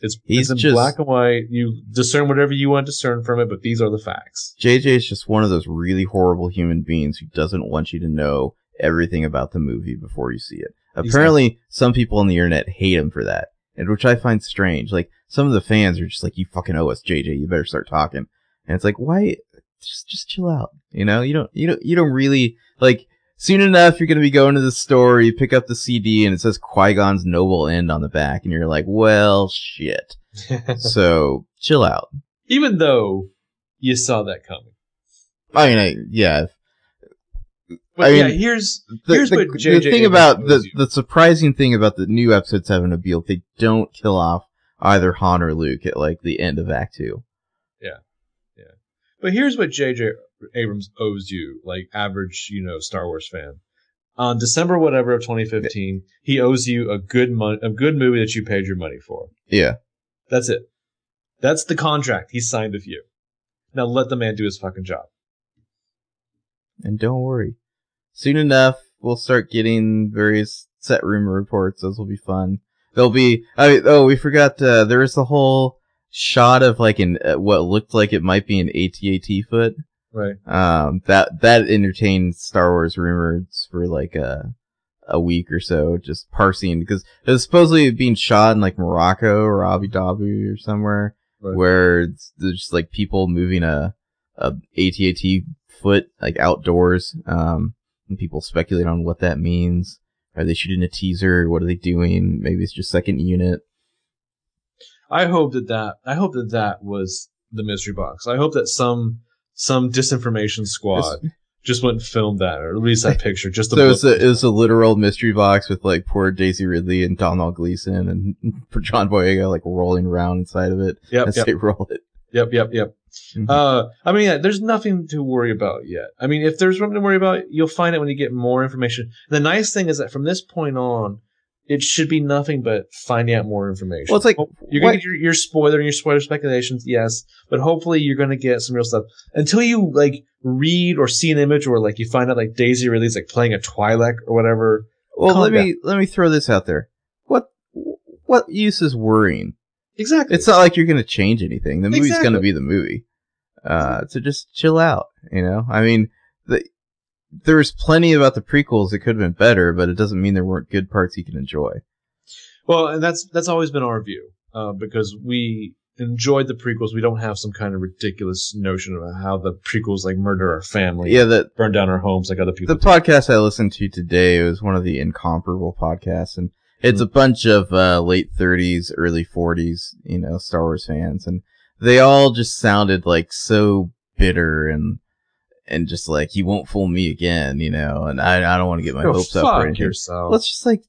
S2: It's,
S1: He's
S2: it's in
S1: just-
S2: black and white. You discern whatever you want to discern from it, but these are the facts.
S1: JJ is just one of those really horrible human beings who doesn't want you to know everything about the movie before you see it. Apparently, some people on the internet hate him for that, and which I find strange. Like some of the fans are just like, "You fucking owe us, JJ. You better start talking." And it's like, why? Just just chill out. You know, you don't you don't you don't really like. Soon enough, you're gonna be going to the store. You pick up the CD, and it says Qui Gon's Noble End on the back, and you're like, "Well, shit." (laughs) so chill out.
S2: Even though you saw that coming.
S1: I mean, I, yeah.
S2: But
S1: I
S2: yeah,
S1: mean,
S2: here's
S1: the,
S2: Here's
S1: the,
S2: what
S1: the thing about the
S2: you.
S1: the surprising thing about the new episode seven of Beale, they don't kill off either Han or Luke at like the end of Act Two. Yeah, yeah.
S2: But here's what J.J. Abrams owes you, like average, you know, Star Wars fan. On December whatever of 2015, he owes you a good mon- a good movie that you paid your money for.
S1: Yeah,
S2: That's it. That's the contract he signed with you. Now let the man do his fucking job.
S1: and don't worry, soon enough we'll start getting various set rumor reports. Those will be fun. There'll be. I mean, oh, we forgot. Uh, there was the whole shot of like an uh, what looked like it might be an AT-AT foot.
S2: Right.
S1: Um, that that entertained Star Wars rumors for like a a week or so, just parsing because it was supposedly being shot in like Morocco or Abu Dhabi or somewhere,
S2: Right.
S1: where there's just like people moving a a AT-AT foot like outdoors. Um, and people speculate on what that means. Are they shooting a teaser? What are they doing? Maybe it's just second unit.
S2: I hope that that I hope that that was the mystery box. I hope that some some disinformation squad just went and filmed that or released that (laughs) picture. Just
S1: So it's a, it was a literal mystery box with like poor Daisy Ridley and Domhnall Gleeson and (laughs) John Boyega like rolling around inside of it
S2: yep,
S1: as
S2: yep,
S1: they (laughs) roll it.
S2: yep, yep, yep.
S1: Mhm.
S2: Uh, I mean, yeah, there's nothing to worry about yet. I mean, if there's something to worry about, you'll find it when you get more information. The nice thing is that from this point on, it should be nothing but finding out more information.
S1: Well, it's like,
S2: you're
S1: what-
S2: gonna get your, your spoiler and your spoiler speculations, yes, but hopefully you're gonna get some real stuff until you like read or see an image or like you find out like Daisy Ridley's like playing a Twi'lek or whatever.
S1: Well, let me let me throw this out there. What what use is worrying?
S2: Exactly.
S1: It's not like you're going to change anything. The movie's going to be the movie. Uh, so just chill out. You know, I mean, the, there's plenty about the prequels that could have been better, but it doesn't mean there weren't good parts you can enjoy.
S2: Well, and that's that's always been our view uh, because we enjoyed the prequels. We don't have some kind of ridiculous notion about how the prequels like murder our family,
S1: Yeah, that
S2: burn down our homes like other people.
S1: the podcast I listened to today was one of the incomparable podcasts, and it's a bunch of uh, late 30s, early 40s, you know, Star Wars fans, and they all just sounded like so bitter and and just like you won't fool me again, you know. And I I don't want to get my
S2: Go
S1: hopes up
S2: fuck
S1: or anything.
S2: yourself.
S1: Well, it's just like,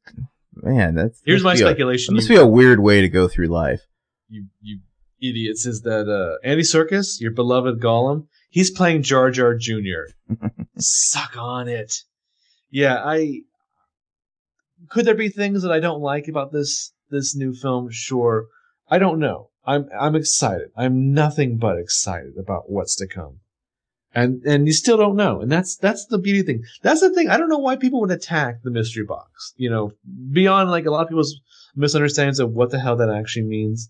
S1: man, that's
S2: Here's my
S1: must be a-
S2: speculation.
S1: It must be a weird way to go through life.
S2: you you idiots is that uh, Andy Serkis, your beloved Gollum, he's playing Jar Jar Jr. (laughs) Suck on it. Yeah, I could there be things that I don't like about this this new film? Sure. I don't know. I'm I'm excited. I'm nothing but excited about what's to come. And and you still don't know. And that's that's the beauty thing. That's the thing. I don't know why people would attack the mystery box. You know, beyond like a lot of people's misunderstandings of what the hell that actually means.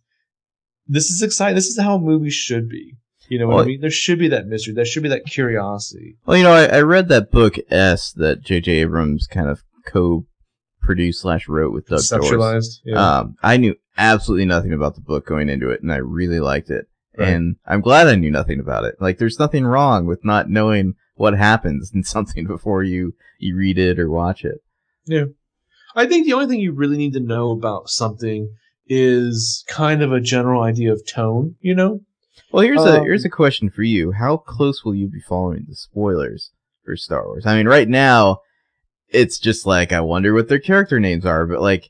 S2: This is exciting. This is how a movie should be. You know what
S1: Well-
S2: I mean? There should be that mystery. There should be that curiosity.
S1: Well, you know, I, I read that book S that J.J. Abrams kind of co-produced slash wrote with Doug
S2: Dorst. Yeah.
S1: Um, I knew absolutely nothing about the book going into it, and I really liked it.
S2: Right.
S1: And I'm glad I knew nothing about it. Like, there's nothing wrong with not knowing what happens in (laughs) something before you you read it or watch it.
S2: Yeah. I think the only thing you really need to know about something is kind of a general idea of tone, you know?
S1: Well, here's a
S2: Um,
S1: here's a question for you: How close will you be following the spoilers for Star Wars. I mean, right now, it's just like I wonder what their character names are, but like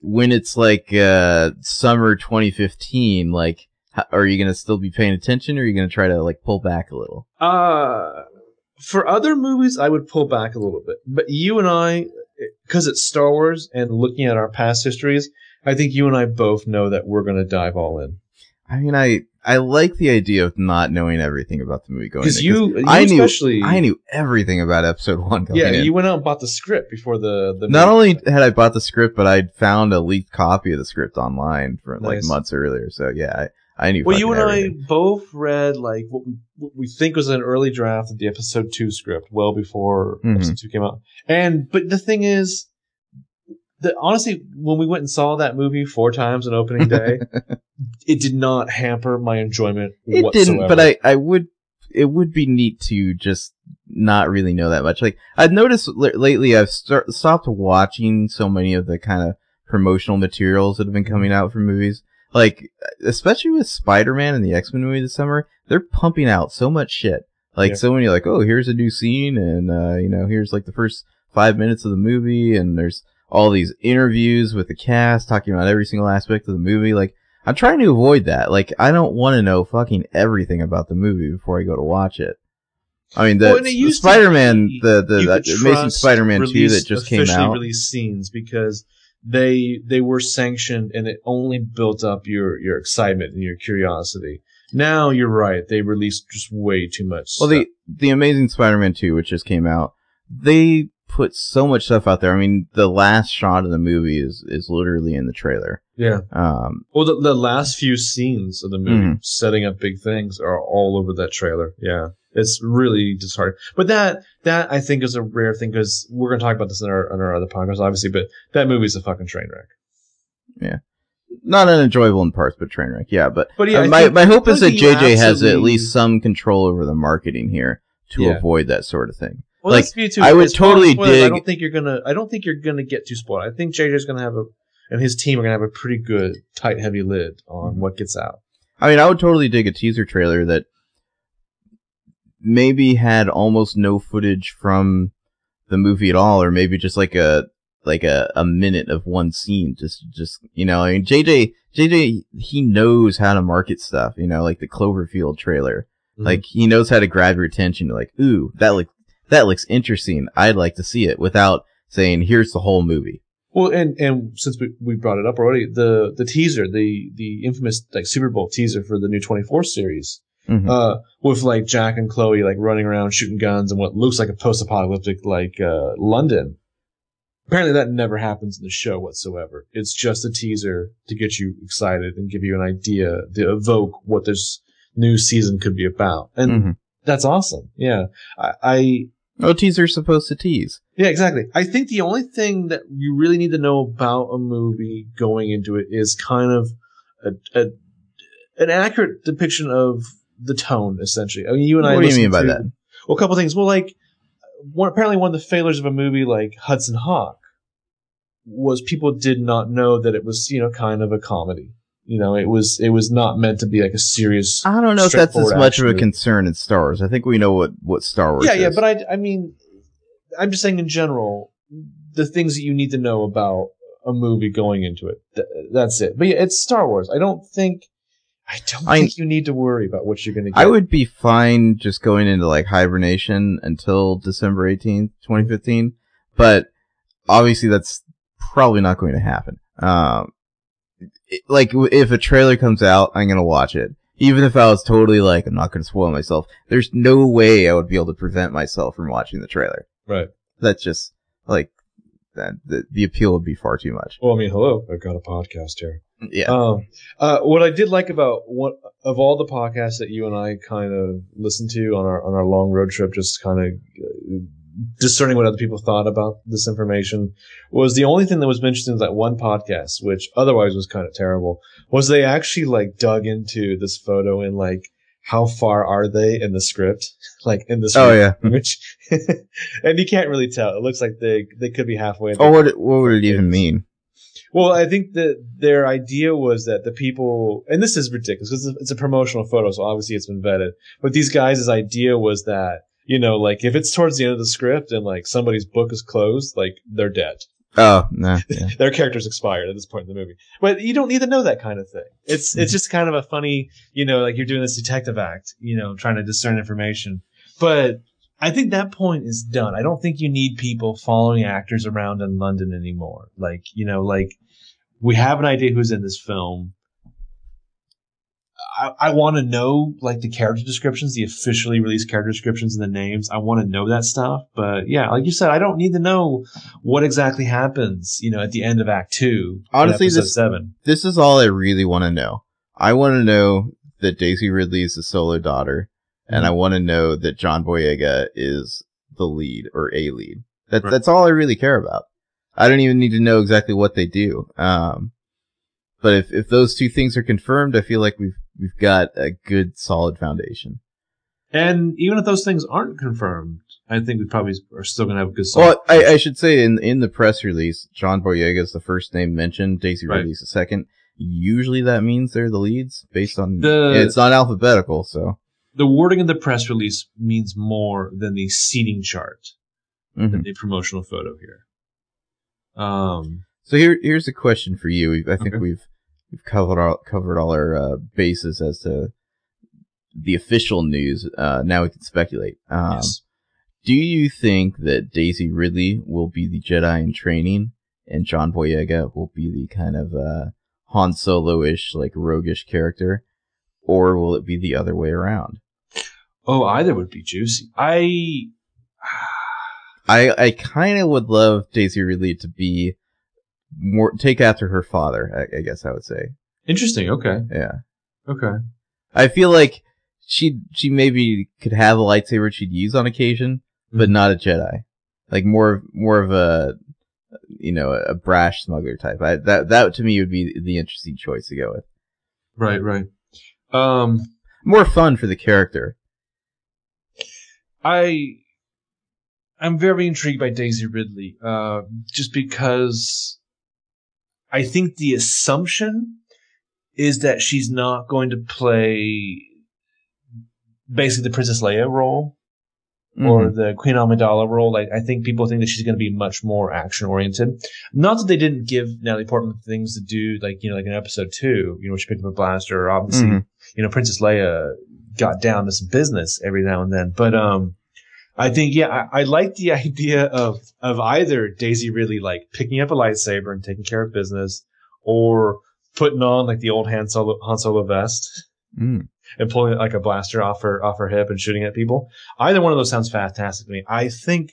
S1: when it's like uh summer 2015, like how, are you gonna still be paying attention, or are you gonna try to like pull back a little?
S2: Uh, for other movies, I would pull back a little bit. But you and I, because it's Star Wars and looking at our past histories, I think you and I both know that we're going to dive all in.
S1: I mean, I I like the idea of not knowing everything about the movie going.
S2: Because
S1: in,
S2: you, you
S1: I knew
S2: especially,
S1: I knew everything about Episode One going
S2: yeah,
S1: in.
S2: you went out and bought the script before the the.
S1: Not only had I bought the script, but I'd found a leaked copy of the script online from like months earlier. So yeah, I, knew.
S2: Well, you and
S1: fucking
S2: I both read like what we, what we think was an early draft of the episode two script, well before
S1: Mhm.
S2: episode two came out. And but the thing is, that honestly, when we went and saw that movie four times on opening day, (laughs) it did not hamper my enjoyment
S1: It
S2: whatsoever.
S1: didn't, but I, I would, it would be neat to just not really know that much. Like, I've noticed l- lately I've start, stopped watching so many of the kind of promotional materials that have been coming out for movies. Like, especially with Spider-Man and the X-Men movie this summer, they're pumping out so much shit. Like,
S2: Yeah.
S1: so many, like, oh, here's a new scene, and, uh, you know, here's like the first five minutes of the movie, and there's all these interviews with the cast talking about every single aspect of the movie. Like, I'm trying to avoid that. Like, I don't want to know fucking everything about the movie before I go to watch it. I mean, the,
S2: Well,
S1: the Spider-Man,
S2: be
S1: the the
S2: could
S1: Amazing Spider-Man two that just came out.
S2: released scenes because they they were sanctioned and it only built up your your excitement and your curiosity. Now you're right; they released just way too much.
S1: Well,
S2: stuff.
S1: the the Amazing Spider-Man two, which just came out, they put so much stuff out there. I mean, the last shot of the movie is is literally in the trailer.
S2: yeah.
S1: Um,
S2: Well, the, the last few scenes of the movie,
S1: Mhm.
S2: setting up big things, are all over that trailer. Yeah, it's really disheartening. But that that I think is a rare thing because we're going to talk about this in our in our other podcast, obviously. But that movie's a fucking train wreck.
S1: Yeah, not unenjoyable in parts, but train wreck. Yeah, but
S2: But yeah,
S1: uh, my my hope is that JJ has at least some control over the marketing here to
S2: Yeah.
S1: avoid that sort of thing.
S2: Well,
S1: Like,
S2: that's too.
S1: I would
S2: As far as
S1: totally
S2: spoilers, I don't think you're gonna. I don't think you're gonna get too spoiled. I think JJ's gonna have a, and his team are gonna have a pretty good, tight, heavy lid on
S1: Mm-hmm.
S2: what gets out.
S1: I mean, I would totally dig a teaser trailer that maybe had almost no footage from the movie at all, or maybe just like a like a, a minute of one scene. Just just you know, I mean, JJ JJ he knows how to market stuff. You know, like the Cloverfield trailer.
S2: Mhm.
S1: Like he knows how to grab your attention. Like, ooh, that look that looks interesting. I'd like to see it without saying, here's the whole movie.
S2: Well, and and since we, we brought it up already, the the teaser, the the infamous like Super Bowl teaser for the new 24 series,
S1: Mhm.
S2: uh, with like Jack and Chloe like running around shooting guns and what looks like a post-apocalyptic like uh, London. Apparently, that never happens in the show whatsoever. It's just a teaser to get you excited and give you an idea to evoke what this new season could be about, and
S1: Mhm.
S2: that's awesome. Yeah, I, I
S1: Oh, teaser's supposed to tease.
S2: yeah, exactly. I think the only thing that you really need to know about a movie going into it is kind of a, a an accurate depiction of the tone, essentially. I mean, you and I.
S1: What do you mean by
S2: to-
S1: that?
S2: Well, a couple things. Well, like one, apparently one of the failures of a movie like Hudson Hawk was people did not know that it was you know kind of a comedy. You know, it was it was not meant to be like a serious.
S1: I don't know if that's as much of a concern in Star Wars. I think we know what, what Star Wars
S2: yeah,
S1: is.
S2: yeah, but I, I mean, I'm just saying in general, the things that you need to know about a movie going into it. Th- that's it. But yeah, it's Star Wars. I don't think, I don't
S1: I-
S2: think you need to worry about what you're going to get.
S1: I would be fine just going into like hibernation until December 18th, 2015. But obviously that's probably not going to happen. Um, it- like if a trailer comes out, I'm going to watch it. Even if I was totally like, I'm not going to spoil myself. There's no way I would be able to prevent myself from watching the trailer.
S2: Right.
S1: That's just like, that, the, the appeal would be far too much.
S2: Well, I mean, hello, I've got a podcast here.
S1: Yeah.
S2: Um, uh, what I did like about what of all the podcasts that you and I kind of listened to on our on our long road trip, just kind of uh, discerning what other people thought about this information, was the only thing that was mentioned in that one podcast, which otherwise was kind of terrible, was they actually like dug into this photo and like how far are they in the script, (laughs) like in the oh, script
S1: oh yeah.
S2: image, (laughs) and you can't really tell. It looks like they they could be halfway.
S1: Oh, what, what would it even mean?
S2: Well, I think that their idea was that the people, and this is ridiculous because it's a promotional photo, so obviously it's been vetted. But these guys' idea was that you know, like if it's towards the end of the script and like somebody's book is closed, like they're dead.
S1: Oh no, (laughs) yeah.
S2: Their character's expired at this point in the movie. But you don't need to know that kind of thing. It's it's mm-hmm. just kind of a funny, you know, like you're doing this detective act, you know, trying to discern information. But I think that point is done. I don't think you need people following actors around in London anymore. Like, you know, like we have an idea who's in this film. I, I want to know like the character descriptions, the officially released character descriptions and the names. I want to know that stuff. But yeah, like you said, I don't need to know what exactly happens, you know, at the end of Act Two.
S1: Honestly, this-
S2: seven.
S1: this is all I really want to know. I want to know that Daisy Ridley is the solo daughter, and I want to know that John Boyega is the lead or a lead. That,
S2: Right.
S1: That's all I really care about. I don't even need to know exactly what they do. Um, but if, if those two things are confirmed, I feel like we've we've got a good solid foundation.
S2: And even if those things aren't confirmed, I think we probably are still going to have a good.
S1: Solid well, I, I should say in in the press release, John Boyega is the first name mentioned. Daisy
S2: Right.
S1: Ridley's the second. Usually that means they're the leads based on
S2: The-
S1: it's not alphabetical, so
S2: the wording in the press release means more than the seating chart,
S1: mhm.
S2: than the promotional photo here. Um,
S1: so here here's a question for you. I think
S2: Okay.
S1: we've we've covered all covered all our uh, bases as to the official news. Uh, now we can speculate. Um,
S2: yes.
S1: Do you think that Daisy Ridley will be the Jedi in training, and John Boyega will be the kind of uh, Han Solo-ish, like roguish character, or will it be the other way around?
S2: Oh, either would be juicy. I. (sighs)
S1: I I kind of would love Daisy Ridley to be more take after her father. I, I guess I would say,
S2: Interesting. Okay.
S1: yeah.
S2: Okay.
S1: I feel like she she maybe could have a lightsaber she'd use on occasion, but
S2: Mhm.
S1: not a Jedi. Like more more of a you know a brash smuggler type. I, that that to me would be the interesting choice to go with.
S2: Right. Right. Um,
S1: More fun for the character.
S2: I. I'm very intrigued by Daisy Ridley, uh, just because I think the assumption is that she's not going to play basically the Princess Leia role or
S1: Mhm.
S2: the Queen Amidala role. Like, I think people think that she's going to be much more action oriented. Not that they didn't give Natalie Portman things to do, like you know, like in episode two, you know, she picked up a blaster. Or obviously,
S1: Mhm.
S2: you know, Princess Leia got down to some business every now and then. But um, I think yeah, I, I like the (laughs) idea of of either Daisy Ridley like picking up a lightsaber and taking care of business, or putting on like the old Han Solo Han Solo vest
S1: Mm.
S2: and pulling like a blaster off her off her hip and shooting at people. Either one of those sounds fantastic to me. I think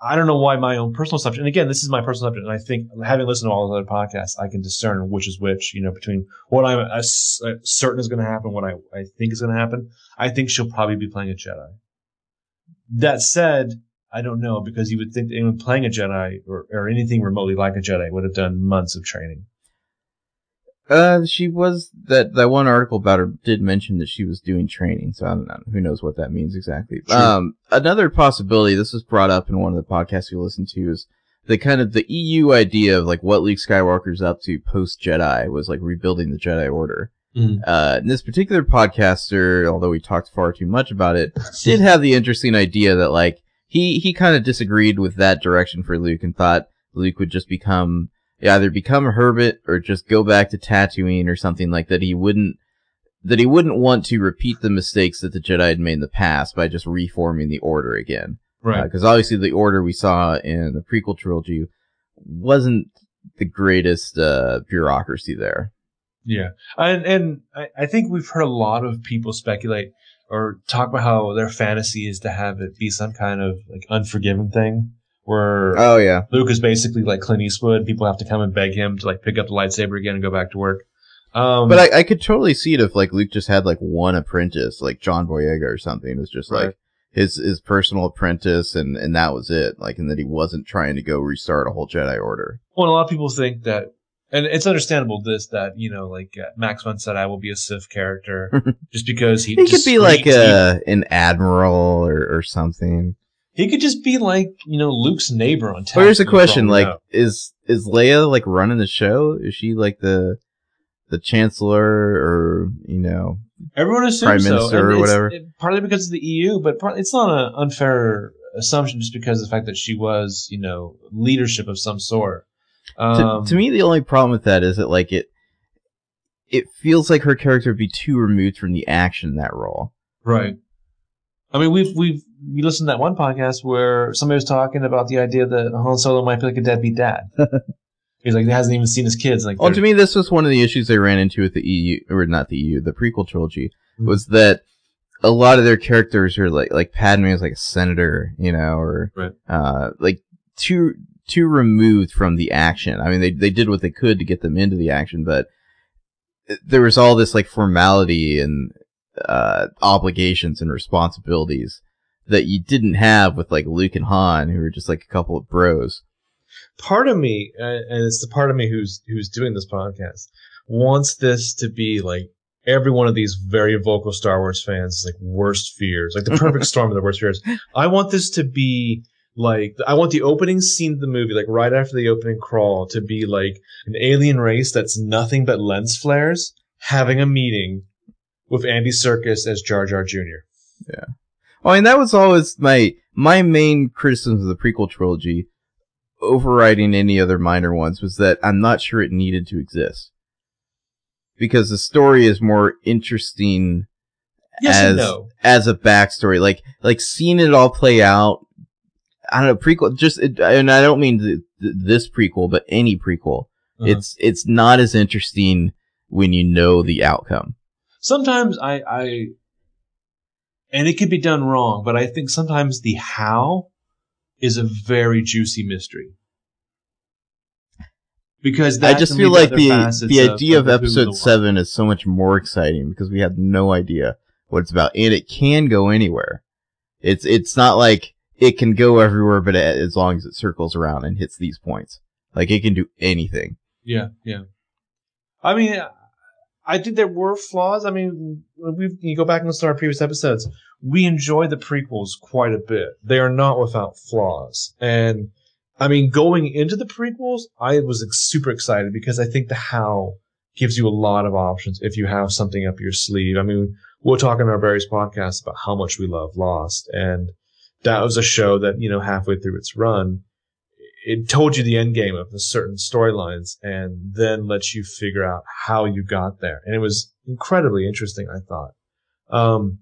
S2: I don't know why my own personal assumption. And again, this is my personal assumption, and I think having listened to all the other podcasts, I can discern which is which. You know, between what I'm uh, uh, certain is going to happen, what I I think is going to happen. I think she'll probably be playing a Jedi. That said, I don't know because you would think that anyone playing a Jedi or, or anything remotely like a Jedi would have done months of training.
S1: Uh, she was that that one article about her did mention that she was doing training, so I don't know. Who knows what that means exactly?
S2: Sure.
S1: Um, another possibility. This was brought up in one of the podcasts we listened to. Is the kind of the EU idea of like what Luke Skywalker's up to post Jedi was like rebuilding the Jedi Order.
S2: Mhm.
S1: Uh, and this particular podcaster, although we talked far too much about it, (laughs) did have the interesting idea that like he he kind of disagreed with that direction for Luke and thought Luke would just become either become a hermit or just go back to Tatooine or something like that. He wouldn't that he wouldn't want to repeat the mistakes that the Jedi had made in the past by just reforming the Order again.
S2: Right.
S1: Because obviously the Order we saw in the prequel trilogy wasn't the greatest uh, bureaucracy there.
S2: Yeah, and and I, I think we've heard a lot of people speculate or talk about how their fantasy is to have it be some kind of like unforgiven thing where
S1: Oh yeah.
S2: Luke is basically like Clint Eastwood. People have to come and beg him to like pick up the lightsaber again and go back to work. Um,
S1: But I, I could totally see it if like Luke just had like one apprentice, like John Boyega or something. It was just
S2: Right.
S1: like his his personal apprentice, and and that was it. Like, and that he wasn't trying to go restart a whole Jedi Order.
S2: well, a lot of people think that, and it's understandable this that you know like uh, Max von I will be a Sith character (laughs) just because he
S1: He could be like a an admiral or or something.
S2: He, could just be like you know Luke's neighbor on.
S1: But here's a
S2: Tatooine for all
S1: question: like, is is Leia like running the show? Is she like the the chancellor or you know
S2: Everyone assumes
S1: Prime
S2: so,
S1: Minister
S2: and
S1: or whatever.
S2: it- partly because of the EU, but partly, it's not an unfair assumption just because of the fact that she was, you know, leadership of some sort.
S1: To,
S2: Um,
S1: to me the only problem with that is that like it it feels like her character would be too removed from the action in that role.
S2: right? I mean, we've we've we listened to that one podcast where somebody was talking about the idea that Han Solo might be like a deadbeat dad. (laughs) He's like he hasn't even seen his kids. Like,
S1: Well, to me, this was one of the issues they ran into with the EU, or not the EU, the prequel trilogy,
S2: Mhm.
S1: was that a lot of their characters are like, like Padme is like a senator, you know, or,
S2: Right.
S1: uh, like too, too removed from the action. I mean, they, they did what they could to get them into the action, but there was all this like formality and, uh, obligations and responsibilities that you didn't have with like Luke and Han, who were just like a couple of bros.
S2: part of me, uh, and it's the part of me who's who's doing this podcast, wants this to be like every one of these very vocal Star Wars fans like worst fears, like the perfect (laughs) storm of the worst fears. I want this to be like I want the opening scene of the movie, like right after the opening crawl, to be like an alien race that's nothing but lens flares having a meeting with Andy Serkis as Jar Jar Jr.
S1: Well, I mean, that was always my my main criticism of the prequel trilogy, overriding any other minor ones, was that I'm not sure it needed to exist because the story is more interesting
S2: Yes
S1: as
S2: no.
S1: as a backstory. Like like seeing it all play out. I don't know prequel. Just it, and I don't mean th- th- this prequel, but any prequel.
S2: Uh-huh.
S1: It's it's not as interesting when you know the outcome.
S2: sometimes I, I and it could be done wrong, but I think sometimes the how is a very juicy mystery. Because
S1: I
S2: that
S1: just feel like the the idea of,
S2: the who and the
S1: episode seven is so much more exciting because we have no idea what it's about, and it can go anywhere. It's it's not like it can go everywhere, but a- as long as it circles around and hits these points, like it can do anything.
S2: Yeah, yeah. I mean, I think there were flaws. I mean, we you go back and listen to our previous episodes. We enjoy the prequels quite a bit. They are not without flaws, and I mean, going into the prequels, I was super excited because I think the how gives you a lot of options if you have something up your sleeve. I mean, we'll talk in our various podcasts about how much we love Lost, and that was a show that you know halfway through its run it told you the end game of the certain storylines and then lets you figure out how you got there. And it was incredibly interesting, I thought. Um,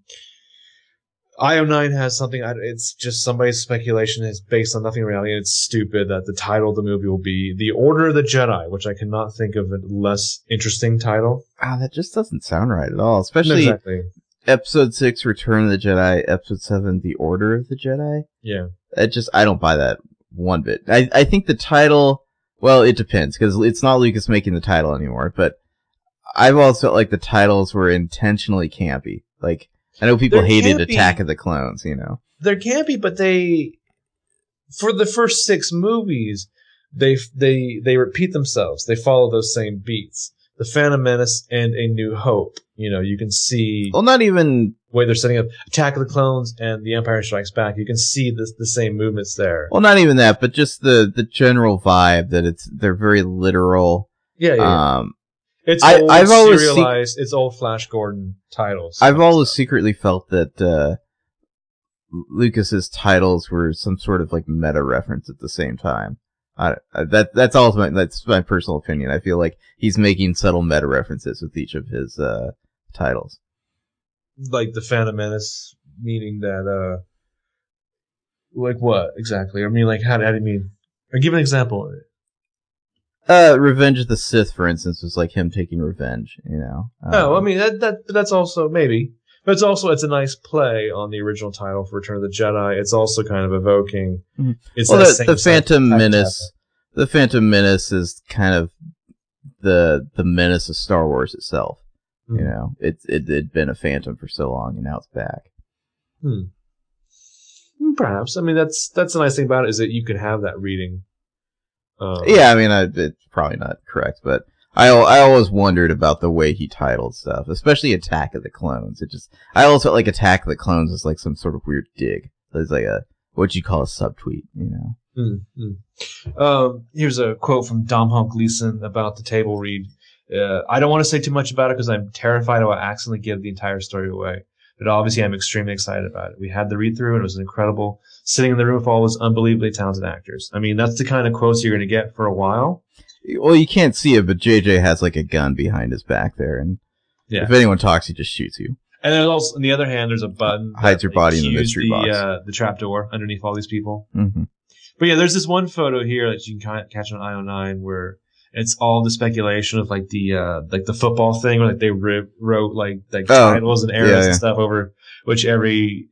S2: IO9 has something, it's just somebody's speculation. It's based on nothing in reality. And it's stupid that the title of the movie will be The Order of the Jedi, which I cannot think of a less interesting title.
S1: Ah, that just doesn't sound right at all. Especially
S2: exactly.
S1: Episode six, Return of the Jedi, episode seven, The Order of the Jedi.
S2: Yeah.
S1: It just I don't buy that one bit. I I think the title. Well, it depends because it's not Lucas making the title anymore. But I've always felt like the titles were intentionally campy. Like I know people
S2: They're
S1: hated
S2: campy.
S1: Attack of the Clones. You know.
S2: there can be, but they for the first six movies, they they they repeat themselves. They follow those same beats. The Phantom Menace and A New Hope. You know, you can see
S1: Well, not even.
S2: the way they're setting up Attack of the Clones and The Empire Strikes Back. You can see the the same movements there.
S1: Well, not even that, but just the the general vibe that it's they're very literal.
S2: Yeah, yeah.
S1: Um,
S2: it's
S1: I-
S2: old
S1: I've always
S2: serialized. it's old Flash Gordon titles.
S1: I've always secretly felt that uh, Lucas's titles were some sort of like meta reference at the same time. I, I, that that's all my that's my personal opinion. I feel like he's making subtle meta references with each of his uh, titles.
S2: like the Phantom Menace, meaning that uh, like what exactly? I mean, like how, how do you mean? Or give an example.
S1: Uh, Revenge of the Sith, for instance, was like him taking revenge. You know.
S2: oh, I
S1: Um,
S2: mean that that that's also maybe, but it's also it's a nice play on the original title for Return of the Jedi. It's also kind of evoking.
S1: Mhm.
S2: It's
S1: well, the, the Phantom
S2: side
S1: Menace, the Phantom Menace is kind of the the menace of Star Wars itself.
S2: Mhm.
S1: You know, it it had been a Phantom for so long, and now it's back.
S2: Hmm. Mm, Perhaps. I mean, that's that's the nice thing about it is that you could have that reading. Um,
S1: Yeah, I mean, I, it's probably not correct, but I I always wondered about the way he titled stuff, especially Attack of the Clones. It just I always felt like Attack of the Clones was like some sort of weird dig. It's like a what you call a subtweet, you know.
S2: Mm, mm. Um, here's a quote from Domhnall Gleeson about the table read. Uh, I don't want to say too much about it because I'm terrified I will accidentally give the entire story away. But obviously, I'm extremely excited about it. We had the read through, and it was incredible. Sitting in the room with all those unbelievably talented actors. I mean, that's the kind of quotes you're going to get for a while.
S1: Well, you can't see it, but JJ has like a gun behind his back there, and
S2: Yeah.
S1: if anyone talks, he just shoots you.
S2: And then also, on the other hand, there's a button
S1: Hides your body in the mystery
S2: the,
S1: box.
S2: Uh, the trap door underneath all these people.
S1: hmm
S2: But yeah, there's this one photo here that you can catch on IO9 where it's all the speculation of like the uh like the football thing where like they ri- wrote like like
S1: Oh,
S2: titles and arrows
S1: yeah, yeah.
S2: and stuff over which every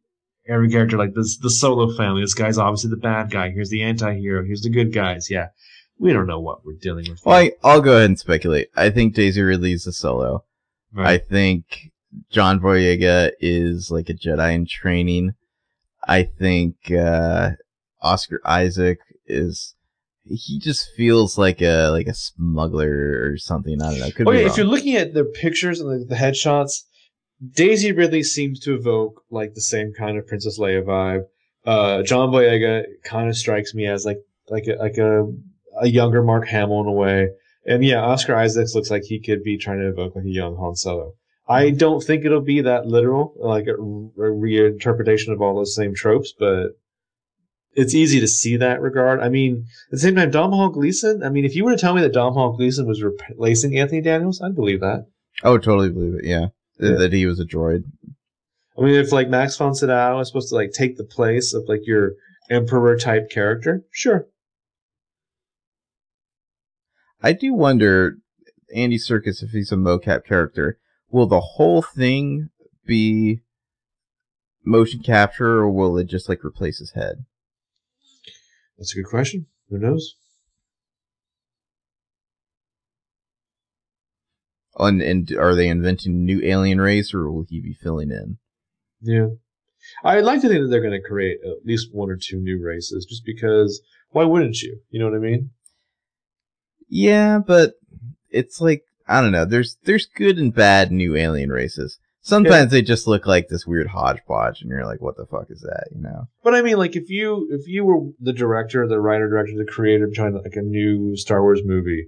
S2: every character like this the solo family this guy's obviously the bad guy here's the anti-hero here's the good guys yeah we don't know what we're dealing with
S1: Well. I, I'll go ahead and speculate. I think Daisy Ridley's a solo. I think John Boyega is like a Jedi in training. I think uh, Oscar Isaac is. He just feels like a like a smuggler or something. I don't know. Could
S2: oh
S1: be
S2: yeah, if you're looking at the pictures and the, the headshots, Daisy Ridley seems to evoke like the same kind of Princess Leia vibe. Uh, John Boyega kind of strikes me as like like a, like a a younger Mark Hamill in a way, and yeah, Oscar Isaacs looks like he could be trying to evoke like a young Han Solo. I don't think it'll be that literal, like a, a reinterpretation of all those same tropes, but it's easy to see that regard. I mean, at the same time, Dom Domhnall Gleeson. I mean, if you were to tell me that Dom Domhnall Gleeson was replacing Anthony Daniels, I'd believe that.
S1: I would totally believe it. Yeah,
S2: Yeah.
S1: that he was a droid.
S2: I mean, if like Max von Sydow is supposed to like take the place of like your emperor type character, sure.
S1: I do wonder, Andy Serkis, if he's a mocap character, will the whole thing be motion capture, or will it just like replace his head?
S2: That's a good question. Who knows?
S1: And, and are they inventing a new alien race, or will he be filling in?
S2: Yeah. I'd like to think that they're going to create at least one or two new races, just because. Why wouldn't you? You know what I mean?
S1: Yeah, but it's like I don't know. There's there's good and bad new alien races. Sometimes they just look like this weird hodgepodge, and you're like, "What the fuck is that?" You know?
S2: But I mean, like, if you if you were the director, the writer, director, the creator behind like a new Star Wars movie,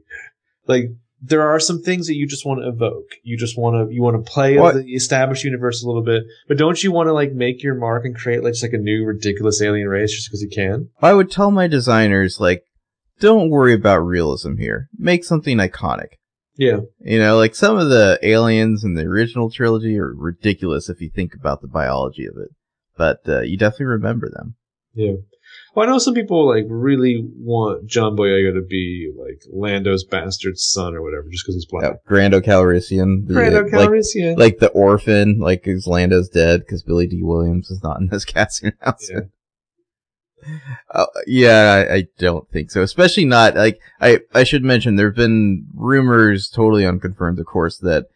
S2: like there are some things that you just want to evoke. You just want to you want to play
S1: What?
S2: the established universe a little bit, but don't you want to like make your mark and create like just like a new ridiculous alien race just because you can?
S1: I would tell my designers like, "Don't worry about realism here. Make something iconic."
S2: Yeah,
S1: You know, like some of the aliens in the original trilogy are ridiculous if you think about the biology of it, but uh, you definitely remember them.
S2: yeah. Well, I know some people like really want John Boyega to be like Lando's bastard son or whatever, just because he's black.
S1: Uh, Grando Calrissian, the,
S2: Brando
S1: like,
S2: Calrissian.
S1: like the orphan, like his Lando's dead because Billy Dee Williams is not in this (laughs) casting announcement. Uh, yeah, I, I don't think so. Especially not like I. I should mention there have been rumors, totally unconfirmed, of course, that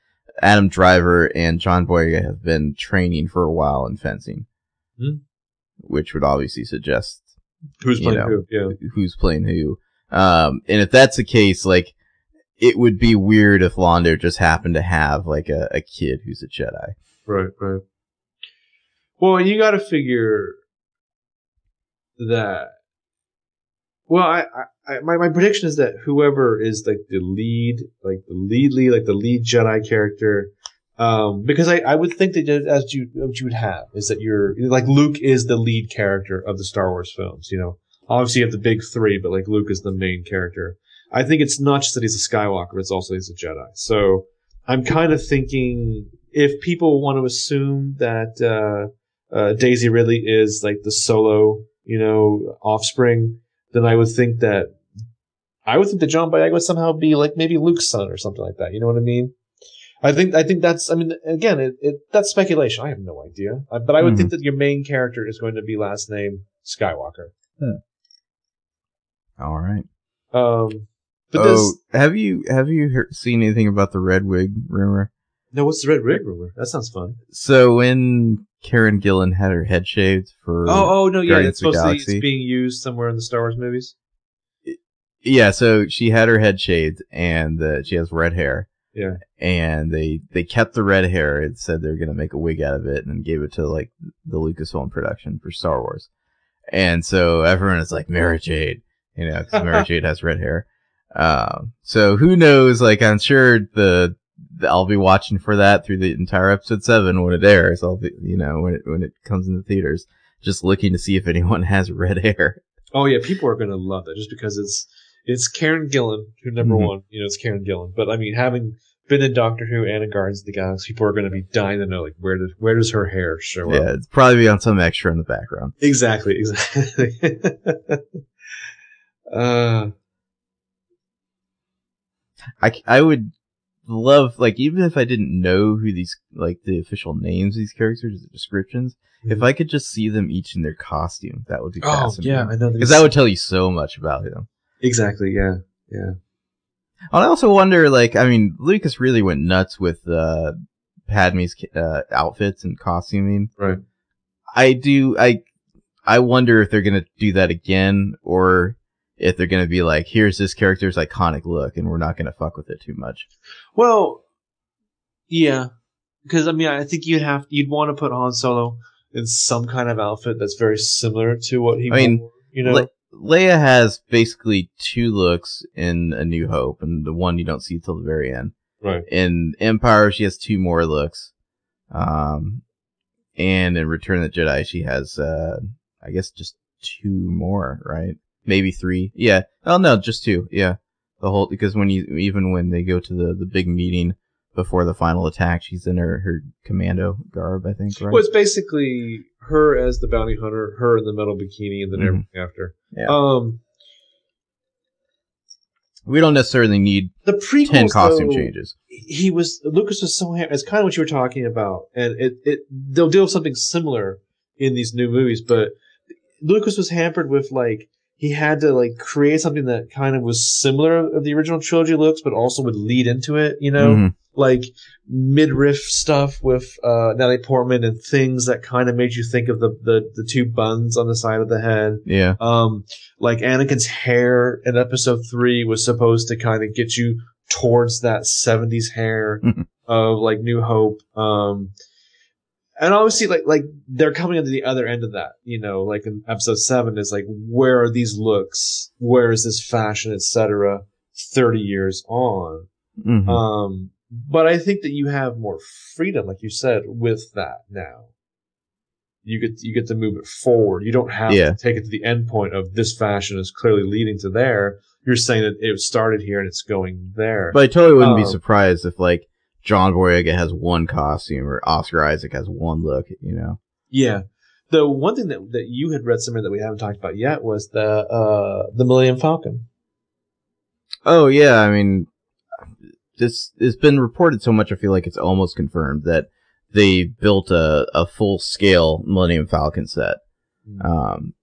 S1: Adam Driver and John Boyega have been training for a while in fencing,
S2: Hmm.
S1: which would obviously suggest
S2: Who's playing
S1: know.
S2: who? Yeah.
S1: who's playing who. Um, and if that's the case, like, it would be weird if Londo just happened to have like a, a kid who's a Jedi.
S2: Right, right. Well, you got to figure that. Well, I, I, I, my, my prediction is that whoever is like the lead, like the lead lead, like the lead Jedi character, um, because I, I would think that as you what you would have is that you're like Luke is the lead character of the Star Wars films. You know, obviously you have the big three, but like Luke is the main character. I think it's not just that he's a Skywalker; it's also he's a Jedi. So I'm kind of thinking if people want to assume that uh, uh, Daisy Ridley is like the solo, you know, offspring, then I would think that I would think that John Boyega would somehow be like maybe Luke's son or something like that. You know what I mean? I think I think that's I mean again it, it that's speculation. I have no idea, Uh, but I would
S1: Mhm.
S2: think that your main character is going to be last name Skywalker.
S1: All right.
S2: Um, but
S1: oh,
S2: this
S1: have you have you heard, seen anything about the red wig rumor?
S2: No, what's the red rig rumor? That sounds fun.
S1: So when Karen Gillan had her head shaved for
S2: Oh, oh no, yeah,
S1: Guardians
S2: it's supposed to be it's being used somewhere in the Star Wars movies.
S1: yeah, so she had her head shaved and uh, she has red hair.
S2: Yeah.
S1: And they they kept the red hair It said they're gonna make a wig out of it and gave it to like the Lucasfilm production for Star Wars. And so everyone is like Mara Jade, you know, because Mara (laughs) Jade has red hair. Um, so who knows? Like, I'm sure the I'll be watching for that through the entire episode seven when it airs. I'll be, you know, when it when it comes in the theaters, just looking to see if anyone (laughs) has red hair.
S2: Oh yeah, people are gonna love that just because it's it's Karen Gillan who number
S1: Mhm.
S2: one. You know, it's Karen Gillan. But I mean, having been in Doctor Who and in Guardians of the Galaxy, people are gonna be dying to know like where does where does her hair show
S1: Yeah,
S2: up?
S1: it's probably be on some extra in the background.
S2: Exactly, (laughs) exactly. uh,
S1: I, I would love like even if I didn't know who these like the official names of these characters, the descriptions, if I could just see them each in their costume, that would be awesome.
S2: oh
S1: fascinating.
S2: yeah, I know
S1: because that would tell you so much about them.
S2: exactly yeah yeah.
S1: And I also wonder, like, I mean, Lucas really went nuts with uh, Padme's uh, outfits and costuming.
S2: Right.
S1: I do. I I wonder if they're gonna do that again, or if they're gonna be like, here's this character's iconic look, and we're not gonna fuck with it too much.
S2: Well, yeah, because I mean, I think you'd have you'd want to put Han Solo in some kind of outfit that's very similar to what he.
S1: I mean,
S2: wore, you know,
S1: Le- Leia has basically two looks in A New Hope, and the one you don't see till the very end.
S2: right?
S1: In Empire, she has two more looks. Um, and in Return of the Jedi, she has, uh, I guess just two more, right? Maybe three. Yeah. Oh no, just two. Yeah. The whole, because when you, even when they go to the, the big meeting before the final attack, she's in her, her commando garb, I think, right?
S2: Well, it's basically her as the bounty hunter, her in the metal bikini, and then
S1: Mhm.
S2: everything after.
S1: Yeah.
S2: Um,
S1: we don't necessarily need
S2: the prequels,
S1: 10 costume
S2: though,
S1: changes.
S2: He was Lucas was so. ha- It's kind of what you were talking about, and it it they'll deal with something similar in these new movies, but Lucas was hampered with like he had to like create something that kind of was similar of the original trilogy looks, but also would lead into it. You know,
S1: Mhm.
S2: like midriff stuff with uh, Natalie Portman and things that kind of made you think of the, the the two buns on the side of the head.
S1: Yeah.
S2: Um, like Anakin's hair in Episode Three was supposed to kind of get you towards that '70s hair
S1: Mhm.
S2: of like New Hope. Um, and obviously, like like they're coming into the other end of that. You know, like in Episode Seven is like, where are these looks? Where is this fashion, etc. Thirty years on.
S1: Mhm.
S2: Um, but I think that you have more freedom, like you said, with that now. You get you get to move it forward. You don't have
S1: Yeah.
S2: to take it to the end point of this fashion is clearly leading to there. You're saying that it started here and it's going there.
S1: But I totally wouldn't be
S2: Um,
S1: surprised if like John Boyega has one costume or Oscar Isaac has one look, you know.
S2: yeah. The one thing that, that you had read somewhere that we haven't talked about yet was the uh, the Millennium Falcon.
S1: Oh yeah, I mean this it's been reported so much I feel like it's almost confirmed that they built a, a full scale Millennium Falcon set. Um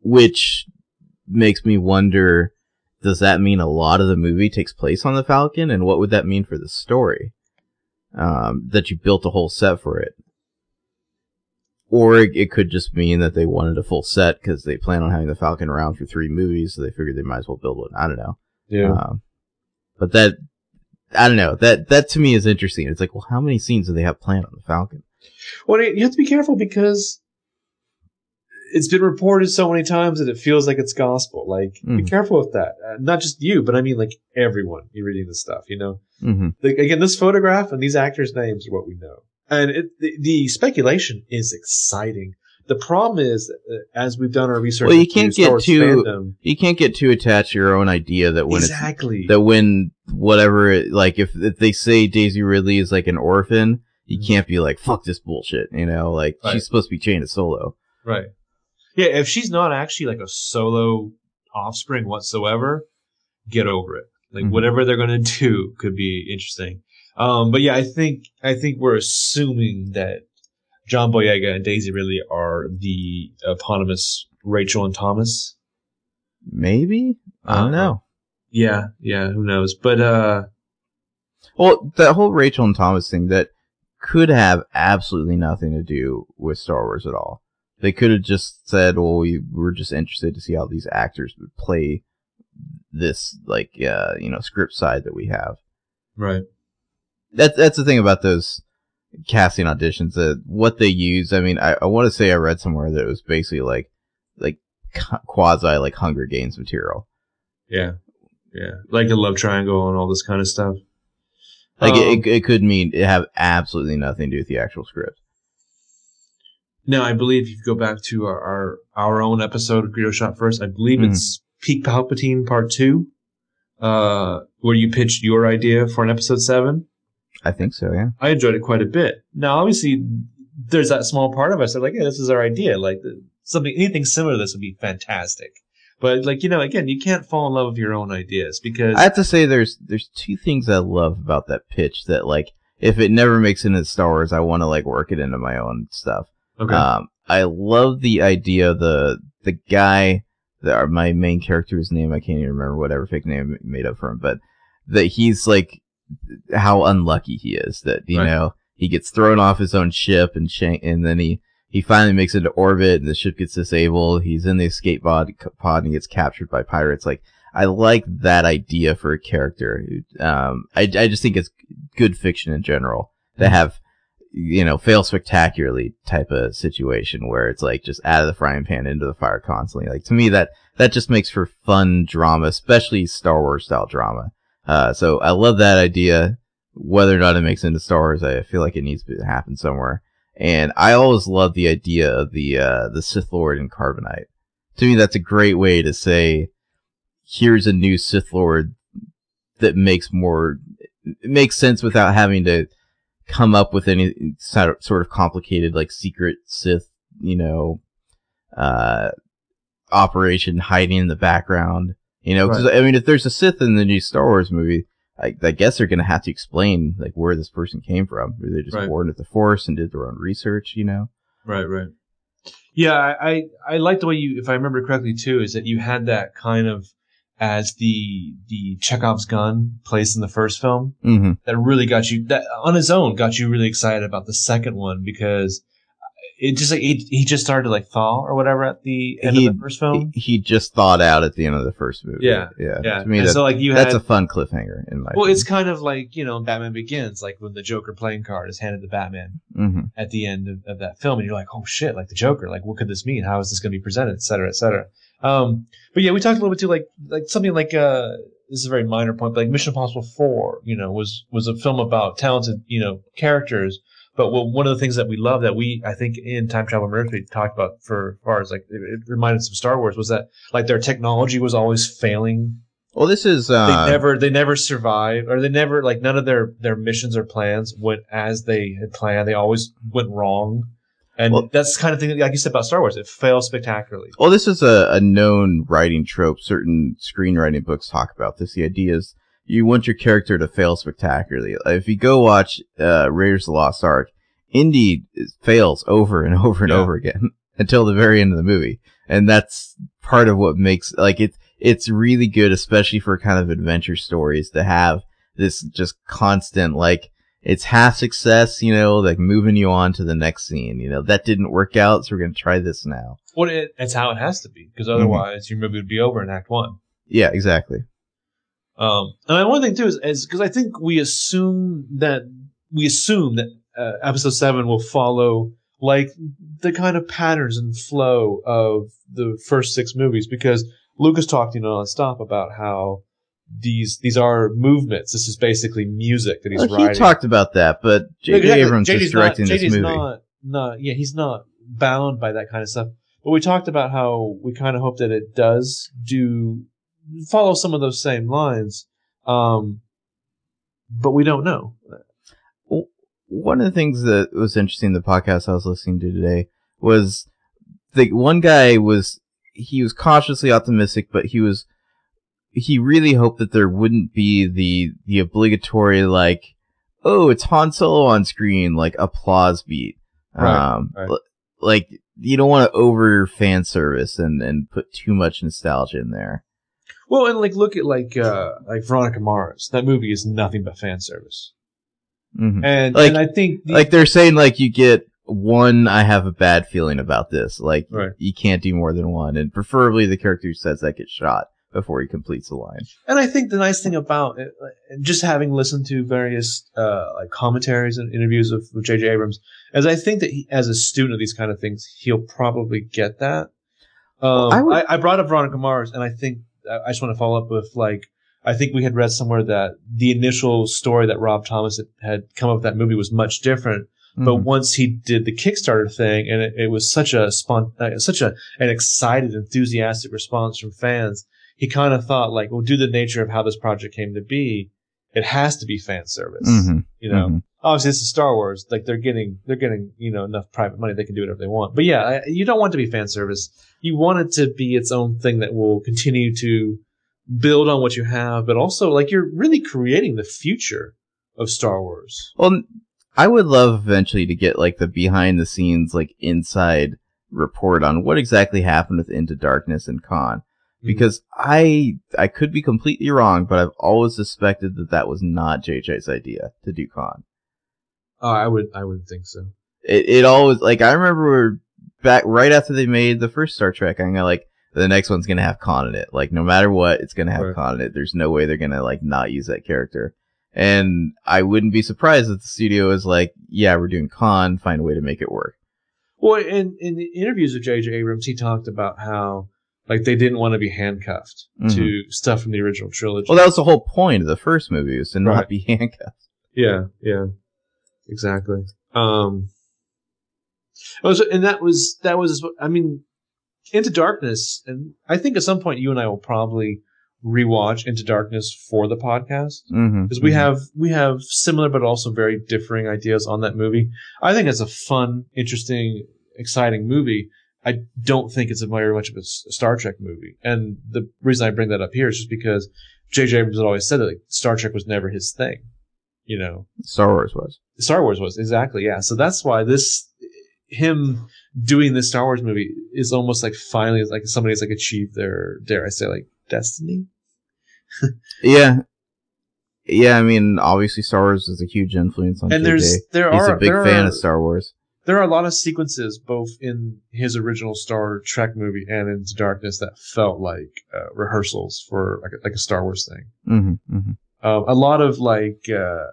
S1: which makes me wonder does that mean a lot of the movie takes place on the Falcon and what would that mean for the story? Um that you built a whole set for it. Or it it could just mean that they wanted a full set because they plan on having the Falcon around for three movies, so they figured they might as well build one. I don't know.
S2: Yeah.
S1: Um, but that, I don't know. That that to me is interesting. It's like, well, how many scenes do they have planned on the Falcon?
S2: Well, you have to be careful because it's been reported so many times that it feels like it's gospel. Like, be
S1: Mhm.
S2: careful with that. Uh, not just you, but I mean, like everyone. You're reading this stuff, you know.
S1: Mm-hmm.
S2: Like, again, this photograph and these actors' names are what we know, and it, the, the speculation is exciting. The problem is, uh, as we've done our research,
S1: Well, you can't get too-
S2: fandom,
S1: You can't get too attached to your own idea that when
S2: exactly.
S1: it's that when whatever it, like if, if they say Daisy Ridley is like an orphan, you
S2: Mhm.
S1: can't be like fuck this bullshit. You know, like
S2: Right.
S1: she's supposed to be chained to Solo.
S2: Right. Yeah, if she's not actually like a solo offspring whatsoever, get over it. Like
S1: Mhm.
S2: whatever they're gonna do could be interesting. Um, but yeah, I think I think we're assuming that John Boyega and Daisy Ridley are the eponymous Rachel and Thomas.
S1: Maybe I don't
S2: Uh-huh.
S1: know.
S2: Yeah, yeah, who knows? But uh,
S1: Well, that whole Rachel and Thomas thing that could have absolutely nothing to do with Star Wars at all. They could have just said, "Well, we were just interested to see how these actors would play this, like, uh, you know, script side that we have."
S2: right.
S1: That's that's the thing about those casting auditions. That what they use. I mean, I, I want to say I read somewhere that it was basically like, like quasi like Hunger Games material.
S2: Yeah. yeah, like a love triangle and all this kind of stuff.
S1: Like
S2: Um,
S1: it, it could mean it have absolutely nothing to do with the actual script.
S2: Now, I believe if you go back to our our, our own episode of Greedo Shot First, I believe
S1: Mhm.
S2: it's Peak Palpatine Part Two, uh, where you pitched your idea for an episode seven.
S1: I think so. Yeah.
S2: I enjoyed it quite a bit. Now, obviously, there's that small part of us that are like, yeah, this is our idea. Like something, anything similar to this would be fantastic. But like you know, again, you can't fall in love with your own ideas because
S1: I have to say, there's there's two things I love about that pitch that like if it never makes it into Star Wars, I want to like work it into my own stuff.
S2: Okay,
S1: Um, I love the idea of the the guy that are my main character's name. I can't even remember whatever fake name made up for him, but that he's like how unlucky he is that you
S2: Right.
S1: know he gets thrown off his own ship and and then he he finally makes it to orbit and the ship gets disabled. He's in the escape pod, pod and gets captured by pirates. Like I like that idea for a character. Um, I I just think it's good fiction in general to have you know, fail spectacularly type of situation where it's like just out of the frying pan into the fire constantly. Like to me, that that just makes for fun drama, especially Star Wars style drama. Uh, so I love that idea. Whether or not it makes into Star Wars, I feel like it needs to happen somewhere. And I always love the idea of the uh, the Sith Lord in Carbonite. To me, that's a great way to say, here's a new Sith Lord that makes more makes sense without having to come up with any sort of- complicated like secret Sith, you know, uh, operation hiding in the background. You know, 'cause, I mean, if there's a Sith in the new Star Wars movie, I, I guess they're gonna have to explain like where this person came from. Were they just
S2: Right.
S1: born with the Force and did their own research? You know?
S2: Right, right. Yeah, I, I I like the way you, if I remember correctly, too, is that you had that kind of as the the Chekhov's gun placed in the first film
S1: Mm-hmm.
S2: that really got you that on his own got you really excited about the second one because it just like he, he just started to like fall or whatever at the end
S1: He-
S2: of the first film.
S1: He, just thought out at the end of the first movie.
S2: Yeah,
S1: yeah.
S2: yeah,
S1: To me, that,
S2: so like you
S1: that's
S2: had
S1: a fun cliffhanger in my.
S2: well, it's kind of like you know Batman Begins, like when the Joker playing card is handed to Batman
S1: hmm
S2: at the end of, of that film, and you're like, oh shit, like the Joker, like what could this mean? How is this going to be presented, et cetera, et cetera. Um, but yeah, we talked a little bit too, like like something like uh, this is a very minor point, but like Mission Impossible Four, you know, was was a film about talented, you know, characters. But what, one of the things that we love that we, I think, in Time Travel Mercury talked about for as far as like it, it reminded us of Star Wars was that like their technology was always failing.
S1: Well, this is uh,
S2: they never they never survive or they never like none of their their missions or plans went as they had planned. They always went wrong and
S1: Well-
S2: that's the kind of thing like you said about star wars it fails spectacularly
S1: Well, this is a, a known writing trope. Certain screenwriting books talk about this. The idea is you want your character to fail spectacularly. If you go watch uh, Raiders of the Lost Ark, Indy fails over and (laughs) over and
S2: Yeah.
S1: over again (laughs) until the very end of the movie, and that's part of what makes like it. It's really good, especially for kind of adventure stories, to have this just constant like it's half success, you know, like moving you on to the next scene. You know that didn't work out, so we're gonna try this now.
S2: well it, it's how it has to be
S1: Mm-hmm.
S2: because otherwise your movie would be over in act one
S1: Yeah, exactly.
S2: um and one thing too is is because i think we assume that we assume that uh, episode 7 will follow like the kind of patterns and flow of the first six movies because Lucas talked you know nonstop about how these these are movements. This is basically music that he's
S1: Well,
S2: writing.
S1: he talked about that, but J.J.
S2: Exactly.
S1: Abrams
S2: JJ's
S1: is directing
S2: not,
S1: this
S2: JJ's
S1: movie.
S2: Not, not yeah, he's not bound by that kind of stuff. But we talked about how we kind of hope that it does do follow some of those same lines. Um, but we don't know.
S1: One of the things that was interesting in the podcast I was listening to today was the one guy was he was cautiously optimistic, but he was he really hoped that there wouldn't be the the obligatory like oh it's Han Solo on screen like applause beat.
S2: Right,
S1: um,
S2: right.
S1: l- like you don't want to over fan service and and put too much nostalgia in there.
S2: Well, and like look at like uh like Veronica Mars. That movie is nothing but fan service.
S1: hmm
S2: And
S1: Like-
S2: and I think the,
S1: like they're saying like you get one i have a bad feeling about this like
S2: Right.
S1: you can't do more than one and preferably the character who says that gets shot before he completes the line
S2: And I think the nice thing about it, just having listened to various uh, like commentaries and interviews of, J.J. Abrams, is I think that he, as a student of these kind of things, he'll probably get that. Um,
S1: I would-
S2: I, I brought up Veronica Mars, and I think I I just want to follow up with like I think we had read somewhere that the initial story that Rob Thomas had, come up with that movie was much different. But
S1: Mhm.
S2: once he did the Kickstarter thing, and it, it was such a uh, such a an excited, enthusiastic response from fans, he kind of thought like, well, due to the nature of how this project came to be, it has to be fan service.
S1: Mhm.
S2: You know,
S1: Mhm.
S2: obviously this is Star Wars. Like they're getting they're getting you know enough private money they can do whatever they want. But yeah, I- you don't want to be fan service. You want it to be its own thing that will continue to build on what you have, but also like you're really creating the future of Star Wars.
S1: Well, I would love eventually to get like the behind the scenes, like inside report on what exactly happened with Into Darkness and Khan. Mm-hmm. Because I I could be completely wrong, but I've always suspected that that was not JJ's idea to do Khan.
S2: Oh, I would I would think so.
S1: It it always like I remember back right after they made the first Star Trek, I'm gonna like the next one's gonna have Khan in it. Like no matter what, it's gonna have
S2: Right.
S1: Khan in it. There's no way they're gonna like not use that character. And I wouldn't be surprised if the studio is like, yeah, we're doing Khan, find a way to make it work.
S2: Well, in in the interviews with J.J. Abrams, he talked about how like they didn't want to be handcuffed to stuff from the original trilogy.
S1: Well, that was the whole point of the first movie was to not
S2: Right.
S1: be (laughs) handcuffed.
S2: Yeah, yeah, exactly. Um, was, and that was that was. I mean, Into Darkness, and I think at some point you and I will probably rewatch Into Darkness for the podcast
S1: Mm-hmm.
S2: because we have we have similar but also very differing ideas on that movie. I think it's a fun, interesting, exciting movie. I don't think it's a very much of a Star Trek movie, and the reason I bring that up here is just because J.J. Abrams had always said that like, Star Trek was never his thing. You know,
S1: Star Wars was.
S2: Star Wars was exactly yeah. So that's why this him doing this Star Wars movie is almost like finally like somebody's like achieved their dare I say like destiny. (laughs)
S1: Yeah. Yeah, I mean, obviously Star Wars is a huge influence on
S2: And
S1: JJ.
S2: there's there
S1: He's
S2: are
S1: a big fan
S2: are,
S1: of Star Wars.
S2: There are a lot of sequences both in his original Star Trek movie and Into Darkness that felt like uh, rehearsals for like a, like a Star Wars thing.
S1: Mm-hmm, mm-hmm.
S2: Um, a lot of like uh,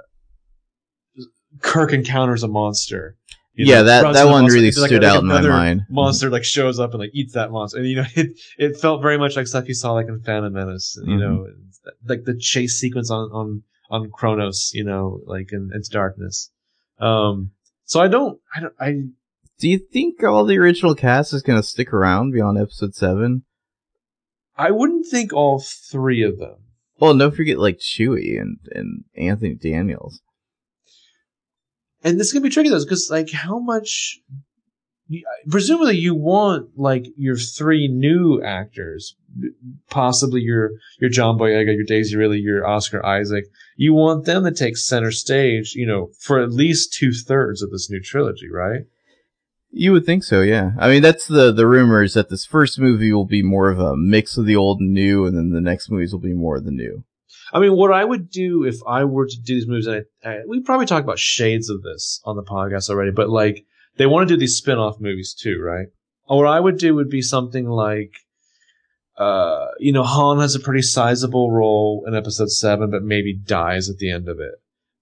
S2: Kirk encounters a monster. you
S1: Yeah,
S2: know,
S1: that- that one
S2: monster,
S1: really
S2: like,
S1: stood
S2: like
S1: out in my mind.
S2: Monster like shows up and like eats that monster, and you know (laughs) it it felt very much like stuff you saw like in Phantom Menace. You
S1: Mhm.
S2: know, like the chase sequence on on on Kronos. You know, like in Into Darkness. Um, so I don't, I don't, I
S1: Do you think all the original cast is going to stick around beyond episode 7?
S2: I wouldn't think all three of them.
S1: Well, don't forget like Chewie and, and Anthony Daniels.
S2: and this is gonna be tricky though, because like how much, presumably you want like your three new actors, possibly your your John Boyega, your Daisy Ridley, your Oscar Isaac. You want them to take center stage, you know, for at least two thirds of this new trilogy, right?
S1: You would think so, yeah. I mean, that's the the rumor is that this first movie will be more of a mix of the old and new, and then the next movies will be more of the new.
S2: I mean, what I would do if I were to do these movies, and I, I, we probably talked about shades of this on the podcast already, but like they want to do these spin-off movies too, right? What I would do would be something like, uh, you know, Han has a pretty sizable role in episode seven, but maybe dies at the end of it.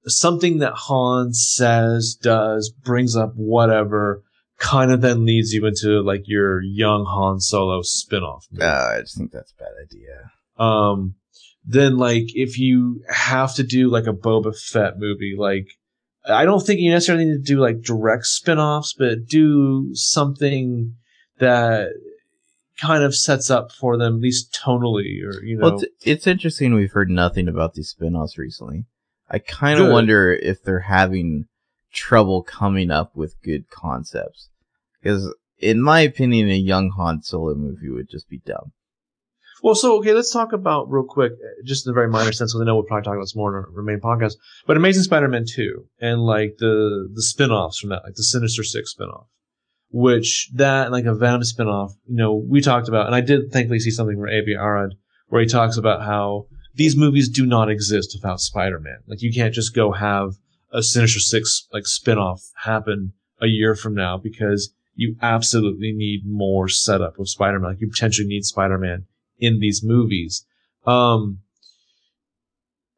S2: Something that Han says, does, brings up whatever, kind of then leads you into like your young Han Solo spin-off movie
S1: Uh, I just think that's a bad idea.
S2: um then like if you have to do like a Boba Fett movie, like I don't think you necessarily need to do like direct spin-offs, but do something that kind of sets up for them at least tonally or you know
S1: Well, it's, it's interesting we've heard nothing about these spin-offs recently. I kind of wonder if they're having trouble coming up with good concepts. Because, in my opinion, a young Han Solo movie would just be dumb.
S2: Well, so okay, let's talk about real quick, uh, just in a very minor sense. Because I know we'll probably talk about this more in our main podcast. But Amazing Spider-Man two and like the the spin-offs from that, like the Sinister Six spin-off, which that like a Venom spin-off. You know, we talked about, and I did thankfully see something from Avi Arad where he talks about how these movies do not exist without Spider-Man. Like you can't just go have a Sinister Six like spin-off happen a year from now because you absolutely need more setup of Spider-Man. Like you potentially need Spider-Man in these movies. Um,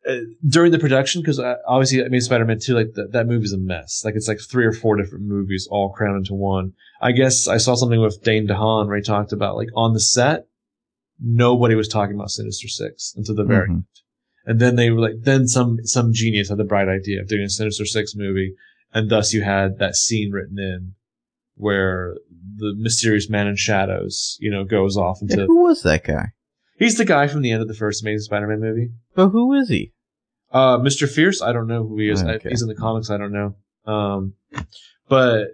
S2: uh, during the production, because obviously I mean Spider-Man 2, like that, that movie's a mess. Like it's like three or four different movies all crammed into one. I guess I saw something with Dane DeHaan where he talked about like on the set, nobody was talking about Sinister Six until the very
S1: Mhm.
S2: end. and then they were like, then some some genius had the bright idea of doing a Sinister Six movie, and thus you had that scene written in where the mysterious man in shadows, you know, goes off into.
S1: Yeah, who was that guy?
S2: He's the guy from the end of the first Amazing Spider-Man movie.
S1: But who is he?
S2: Uh, Mr. Fiers, I don't know who he is. I- he's in the comics. I don't know. Um, but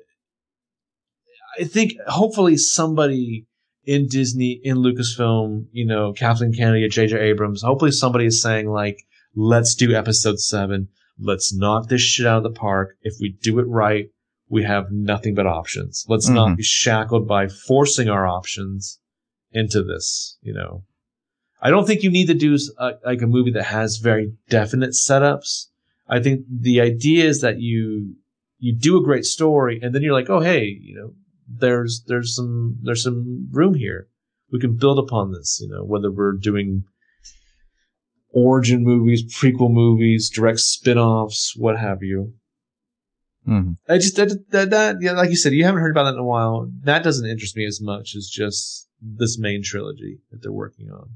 S2: I think hopefully somebody in Disney, in Lucasfilm, you know, Kathleen Kennedy, J.J. Abrams, hopefully somebody is saying like, let's do episode seven. Let's knock this shit out of the park. If we do it right, we have nothing but options. Let's not
S1: Mhm.
S2: be shackled by forcing our options into this, you know. I don't think you need to do a, like a movie that has very definite setups. I think the idea is that you you do a great story and then you're like, oh hey, you know, there's there's some there's some room here. We can build upon this, you know, whether we're doing origin movies, prequel movies, direct spin-offs, what have you.
S1: Mhm.
S2: I just that, that that yeah, like you said, you haven't heard about that in a while. That doesn't interest me as much as just this main trilogy that they're working on.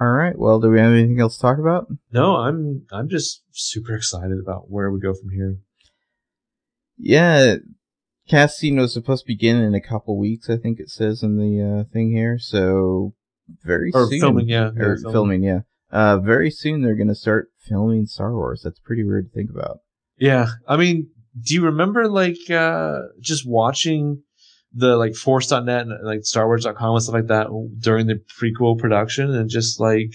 S1: All right. Well, do we have anything else to talk about?
S2: No, I'm I'm just super excited about where we go from here.
S1: Yeah, casting was supposed to begin in a couple weeks. I think it says in the uh, thing here. So very
S2: Or
S1: soon,
S2: filming, yeah, yeah,
S1: or
S2: filming.
S1: filming. yeah. Uh, very soon they're gonna start filming Star Wars. That's pretty weird to think about.
S2: Yeah, I mean, do you remember like uh just watching the like Force.net and like Star Wars.com and stuff like that during the prequel production and just like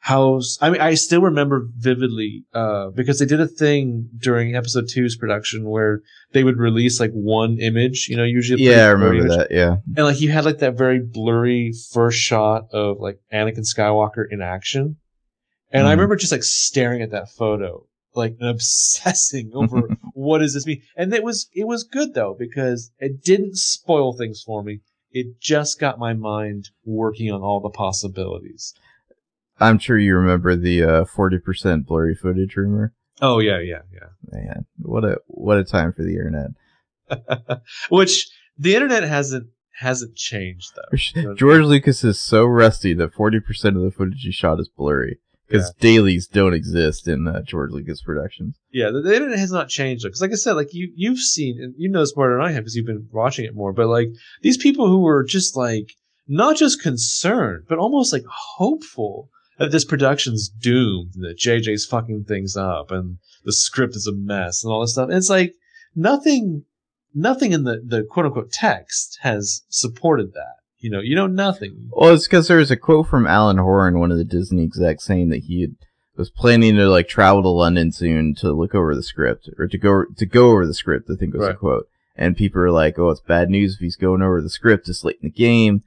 S2: how I mean I still remember vividly uh because they did a thing during episode two's production where they would release like one image, you know, usually
S1: Yeah, I remember
S2: image.
S1: that. Yeah.
S2: And like you had like that very blurry first shot of like Anakin Skywalker in action. And I
S1: Mhm.
S2: remember just like staring at that photo, like (laughs) obsessing over (laughs) what does this mean? And it was it was good though, because it didn't spoil things for me. It just got my mind working on all the possibilities.
S1: I'm sure you remember the uh, 40% blurry footage rumor.
S2: Oh yeah, yeah, yeah.
S1: Man, what a what a time for the internet. (laughs)
S2: Which the internet hasn't hasn't changed though.
S1: George Lucas is so rusty that 40% of the footage he shot is blurry because dailies don't exist in uh, George Lucas productions.
S2: Yeah, the, the internet has not changed. Because, like I said, like you you've seen and you know this more than I have because you've been watching it more. But like these people who were just like not just concerned, but almost like hopeful that this production's doomed, and that JJ's fucking things up, and the script is a mess, and all this stuff. And it's like nothing, nothing in the the quote unquote text has supported that. You know, you know nothing.
S1: Well, it's because there was a quote from Alan Horn, one of the Disney execs, saying that he had, was planning to like travel to London soon to look over the script or to go to go over the script. I think it was the
S2: Right.
S1: quote. And people are like, "Oh, it's bad news if he's going over the script this late in the game."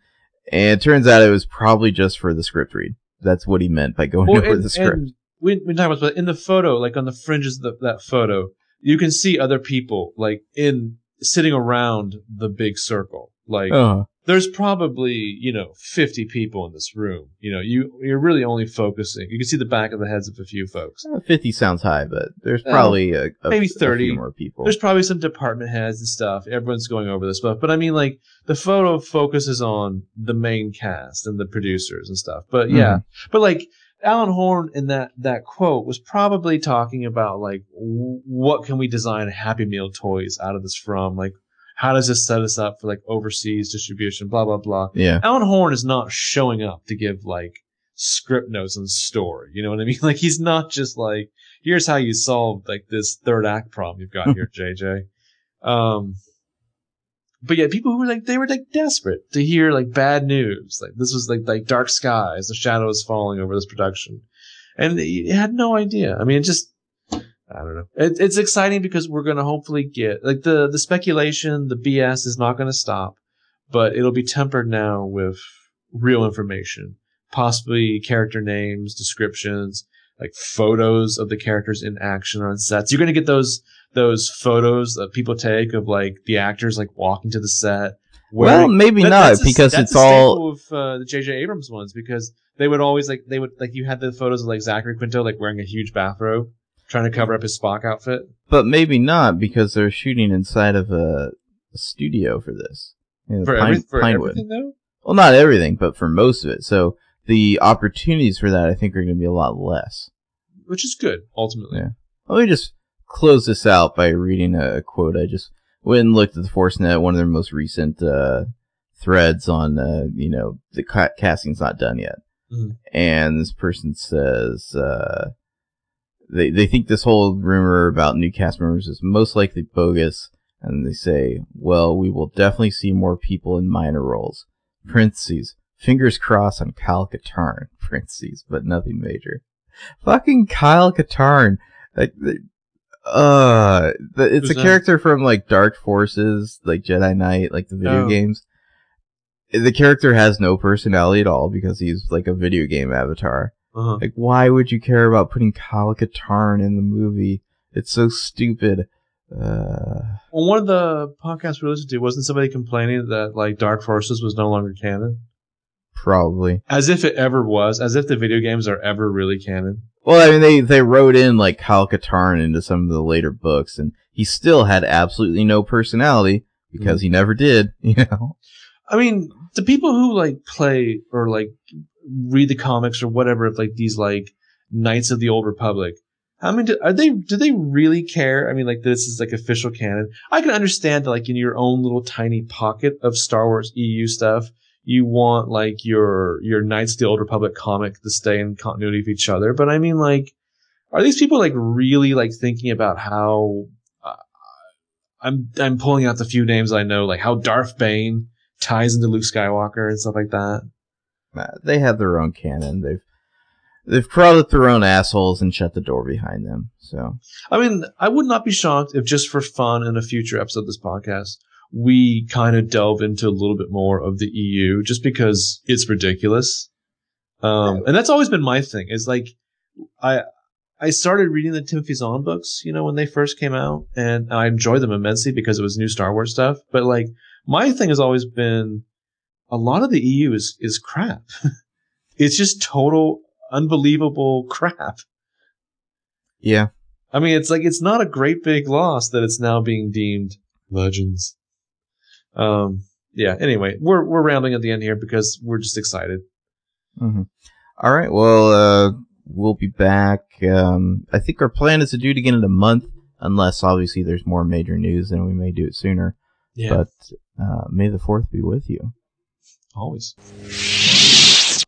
S1: And it turns out it was probably just for the script read. That's what he meant by going
S2: Well,
S1: over
S2: and,
S1: the script.
S2: we we talk about but in the photo, like on the fringes of the, that photo, you can see other people like in sitting around the big circle. Like
S1: Oh,
S2: there's probably you know 50 people in this room. You know, you you're really only focusing. You can see the back of the heads of a few folks.
S1: uh, fifty sounds high, but there's
S2: Uh,
S1: probably a, a,
S2: maybe
S1: a
S2: 30.
S1: few more people.
S2: There's probably some department heads and stuff. Everyone's going over this stuff, but I mean, like the photo focuses on the main cast and the producers and stuff. But yeah, but like Alan Horn in that that quote was probably talking about like w- what can we design Happy Meal toys out of this from? Like how does this set us up for like overseas distribution? Blah blah blah.
S1: yeah.
S2: Alan Horn is not showing up to give like script notes the story. You know what I mean? (laughs) Like he's not just like, here's how you solve like this third act problem you've got here, (laughs) JJ. Um, but yeah, people who were like, they were like desperate to hear like bad news. Like this was like, like dark skies, the shadows falling over this production. And you had no idea. I mean, it just, I don't know. It, it's exciting because we're going to hopefully get like the, the speculation, the BS is not going to stop, but it'll be tempered now with real information, possibly character names, descriptions, like photos of the characters in action on sets. You're going to get those, those photos that people take of like the actors like walking to the set.
S1: Well, maybe
S2: that-
S1: not
S2: a-
S1: because it's all
S2: staple of uh, the J.J. Abrams ones because they would always like they would like you had the photos of like Zachary Quinto like wearing a huge bathrobe trying to cover up his Spock outfit.
S1: But maybe not because they're shooting inside of a, studio for this. You know,
S2: For,
S1: Pine-
S2: every, for
S1: Pinewood.
S2: everything though.
S1: Well, not everything, but for most of it. So the opportunities for that I think are going to be a lot less.
S2: which is good ultimately.
S1: Yeah. Let me just close this out by reading a quote. I just went and looked at the ForceNet, one of their most recent uh, threads on, uh, you know, the ca- casting's not done yet.
S2: Mhm.
S1: And this person says uh, they they think this whole rumor about new cast members is most likely bogus, and they say, well, we will definitely see more people in minor roles. Parentheses. Fingers crossed on Kyle Katarn. (laughs) Parentheses, but nothing major. Fucking Kyle Katarn. Like, uh, it's
S2: Who's
S1: a
S2: that?
S1: character from like Dark Forces, like Jedi Knight, like the video
S2: Oh.
S1: games. The character has no personality at all because he's like a video game avatar.
S2: Uh-huh.
S1: Like, why would you care about putting Kyle Katarn in the movie? It's so stupid. Uh,
S2: On one of the podcasts we listened to, wasn't somebody complaining that like Dark Forces was no longer canon?
S1: probably.
S2: As if it ever was. As if the video games are ever really canon.
S1: Well, I mean, they, they wrote in like Kyle Katarn into some of the later books, and he still had absolutely no personality because he never did, (laughs) you know?
S2: I mean, the people who like play or like read the comics or whatever of like these like Knights of the Old Republic. I mean, do, are they? Do they really care? I mean, like this is like official canon. I can understand that, like in your own little tiny pocket of Star Wars EU stuff, you want like your your Knights of the Old Republic comic to stay in continuity with each other. But I mean, like, are these people like really like thinking about how? Uh, I'm I'm pulling out the few names I know, like how Darth Bane ties into Luke Skywalker and stuff like that.
S1: They have their own canon. They've, they've crawled up their own assholes and shut the door behind them, so.
S2: I mean, I would not be shocked if just for fun in a future episode of this podcast, we kind of delve into a little bit more of the EU just because it's ridiculous. Um, and that's always been my thing is like, I, I started reading the Timothy Zahn books, you know, when they first came out and I enjoyed them immensely because it was new Star Wars stuff. But like, my thing has always been a lot of the EU is, is crap. (laughs) it's just total unbelievable crap.
S1: Yeah.
S2: I mean, it's like it's not a great big loss that it's now being deemed legends. Um, yeah. Anyway, we're we're rounding at the end here because we're just excited.
S1: hmm All right. Well, uh, we'll be back. Um, I think our plan is to do it again in a month, unless obviously there's more major news, and we may do it sooner.
S2: Yeah,
S1: But uh, may the fourth be with you.
S2: Always.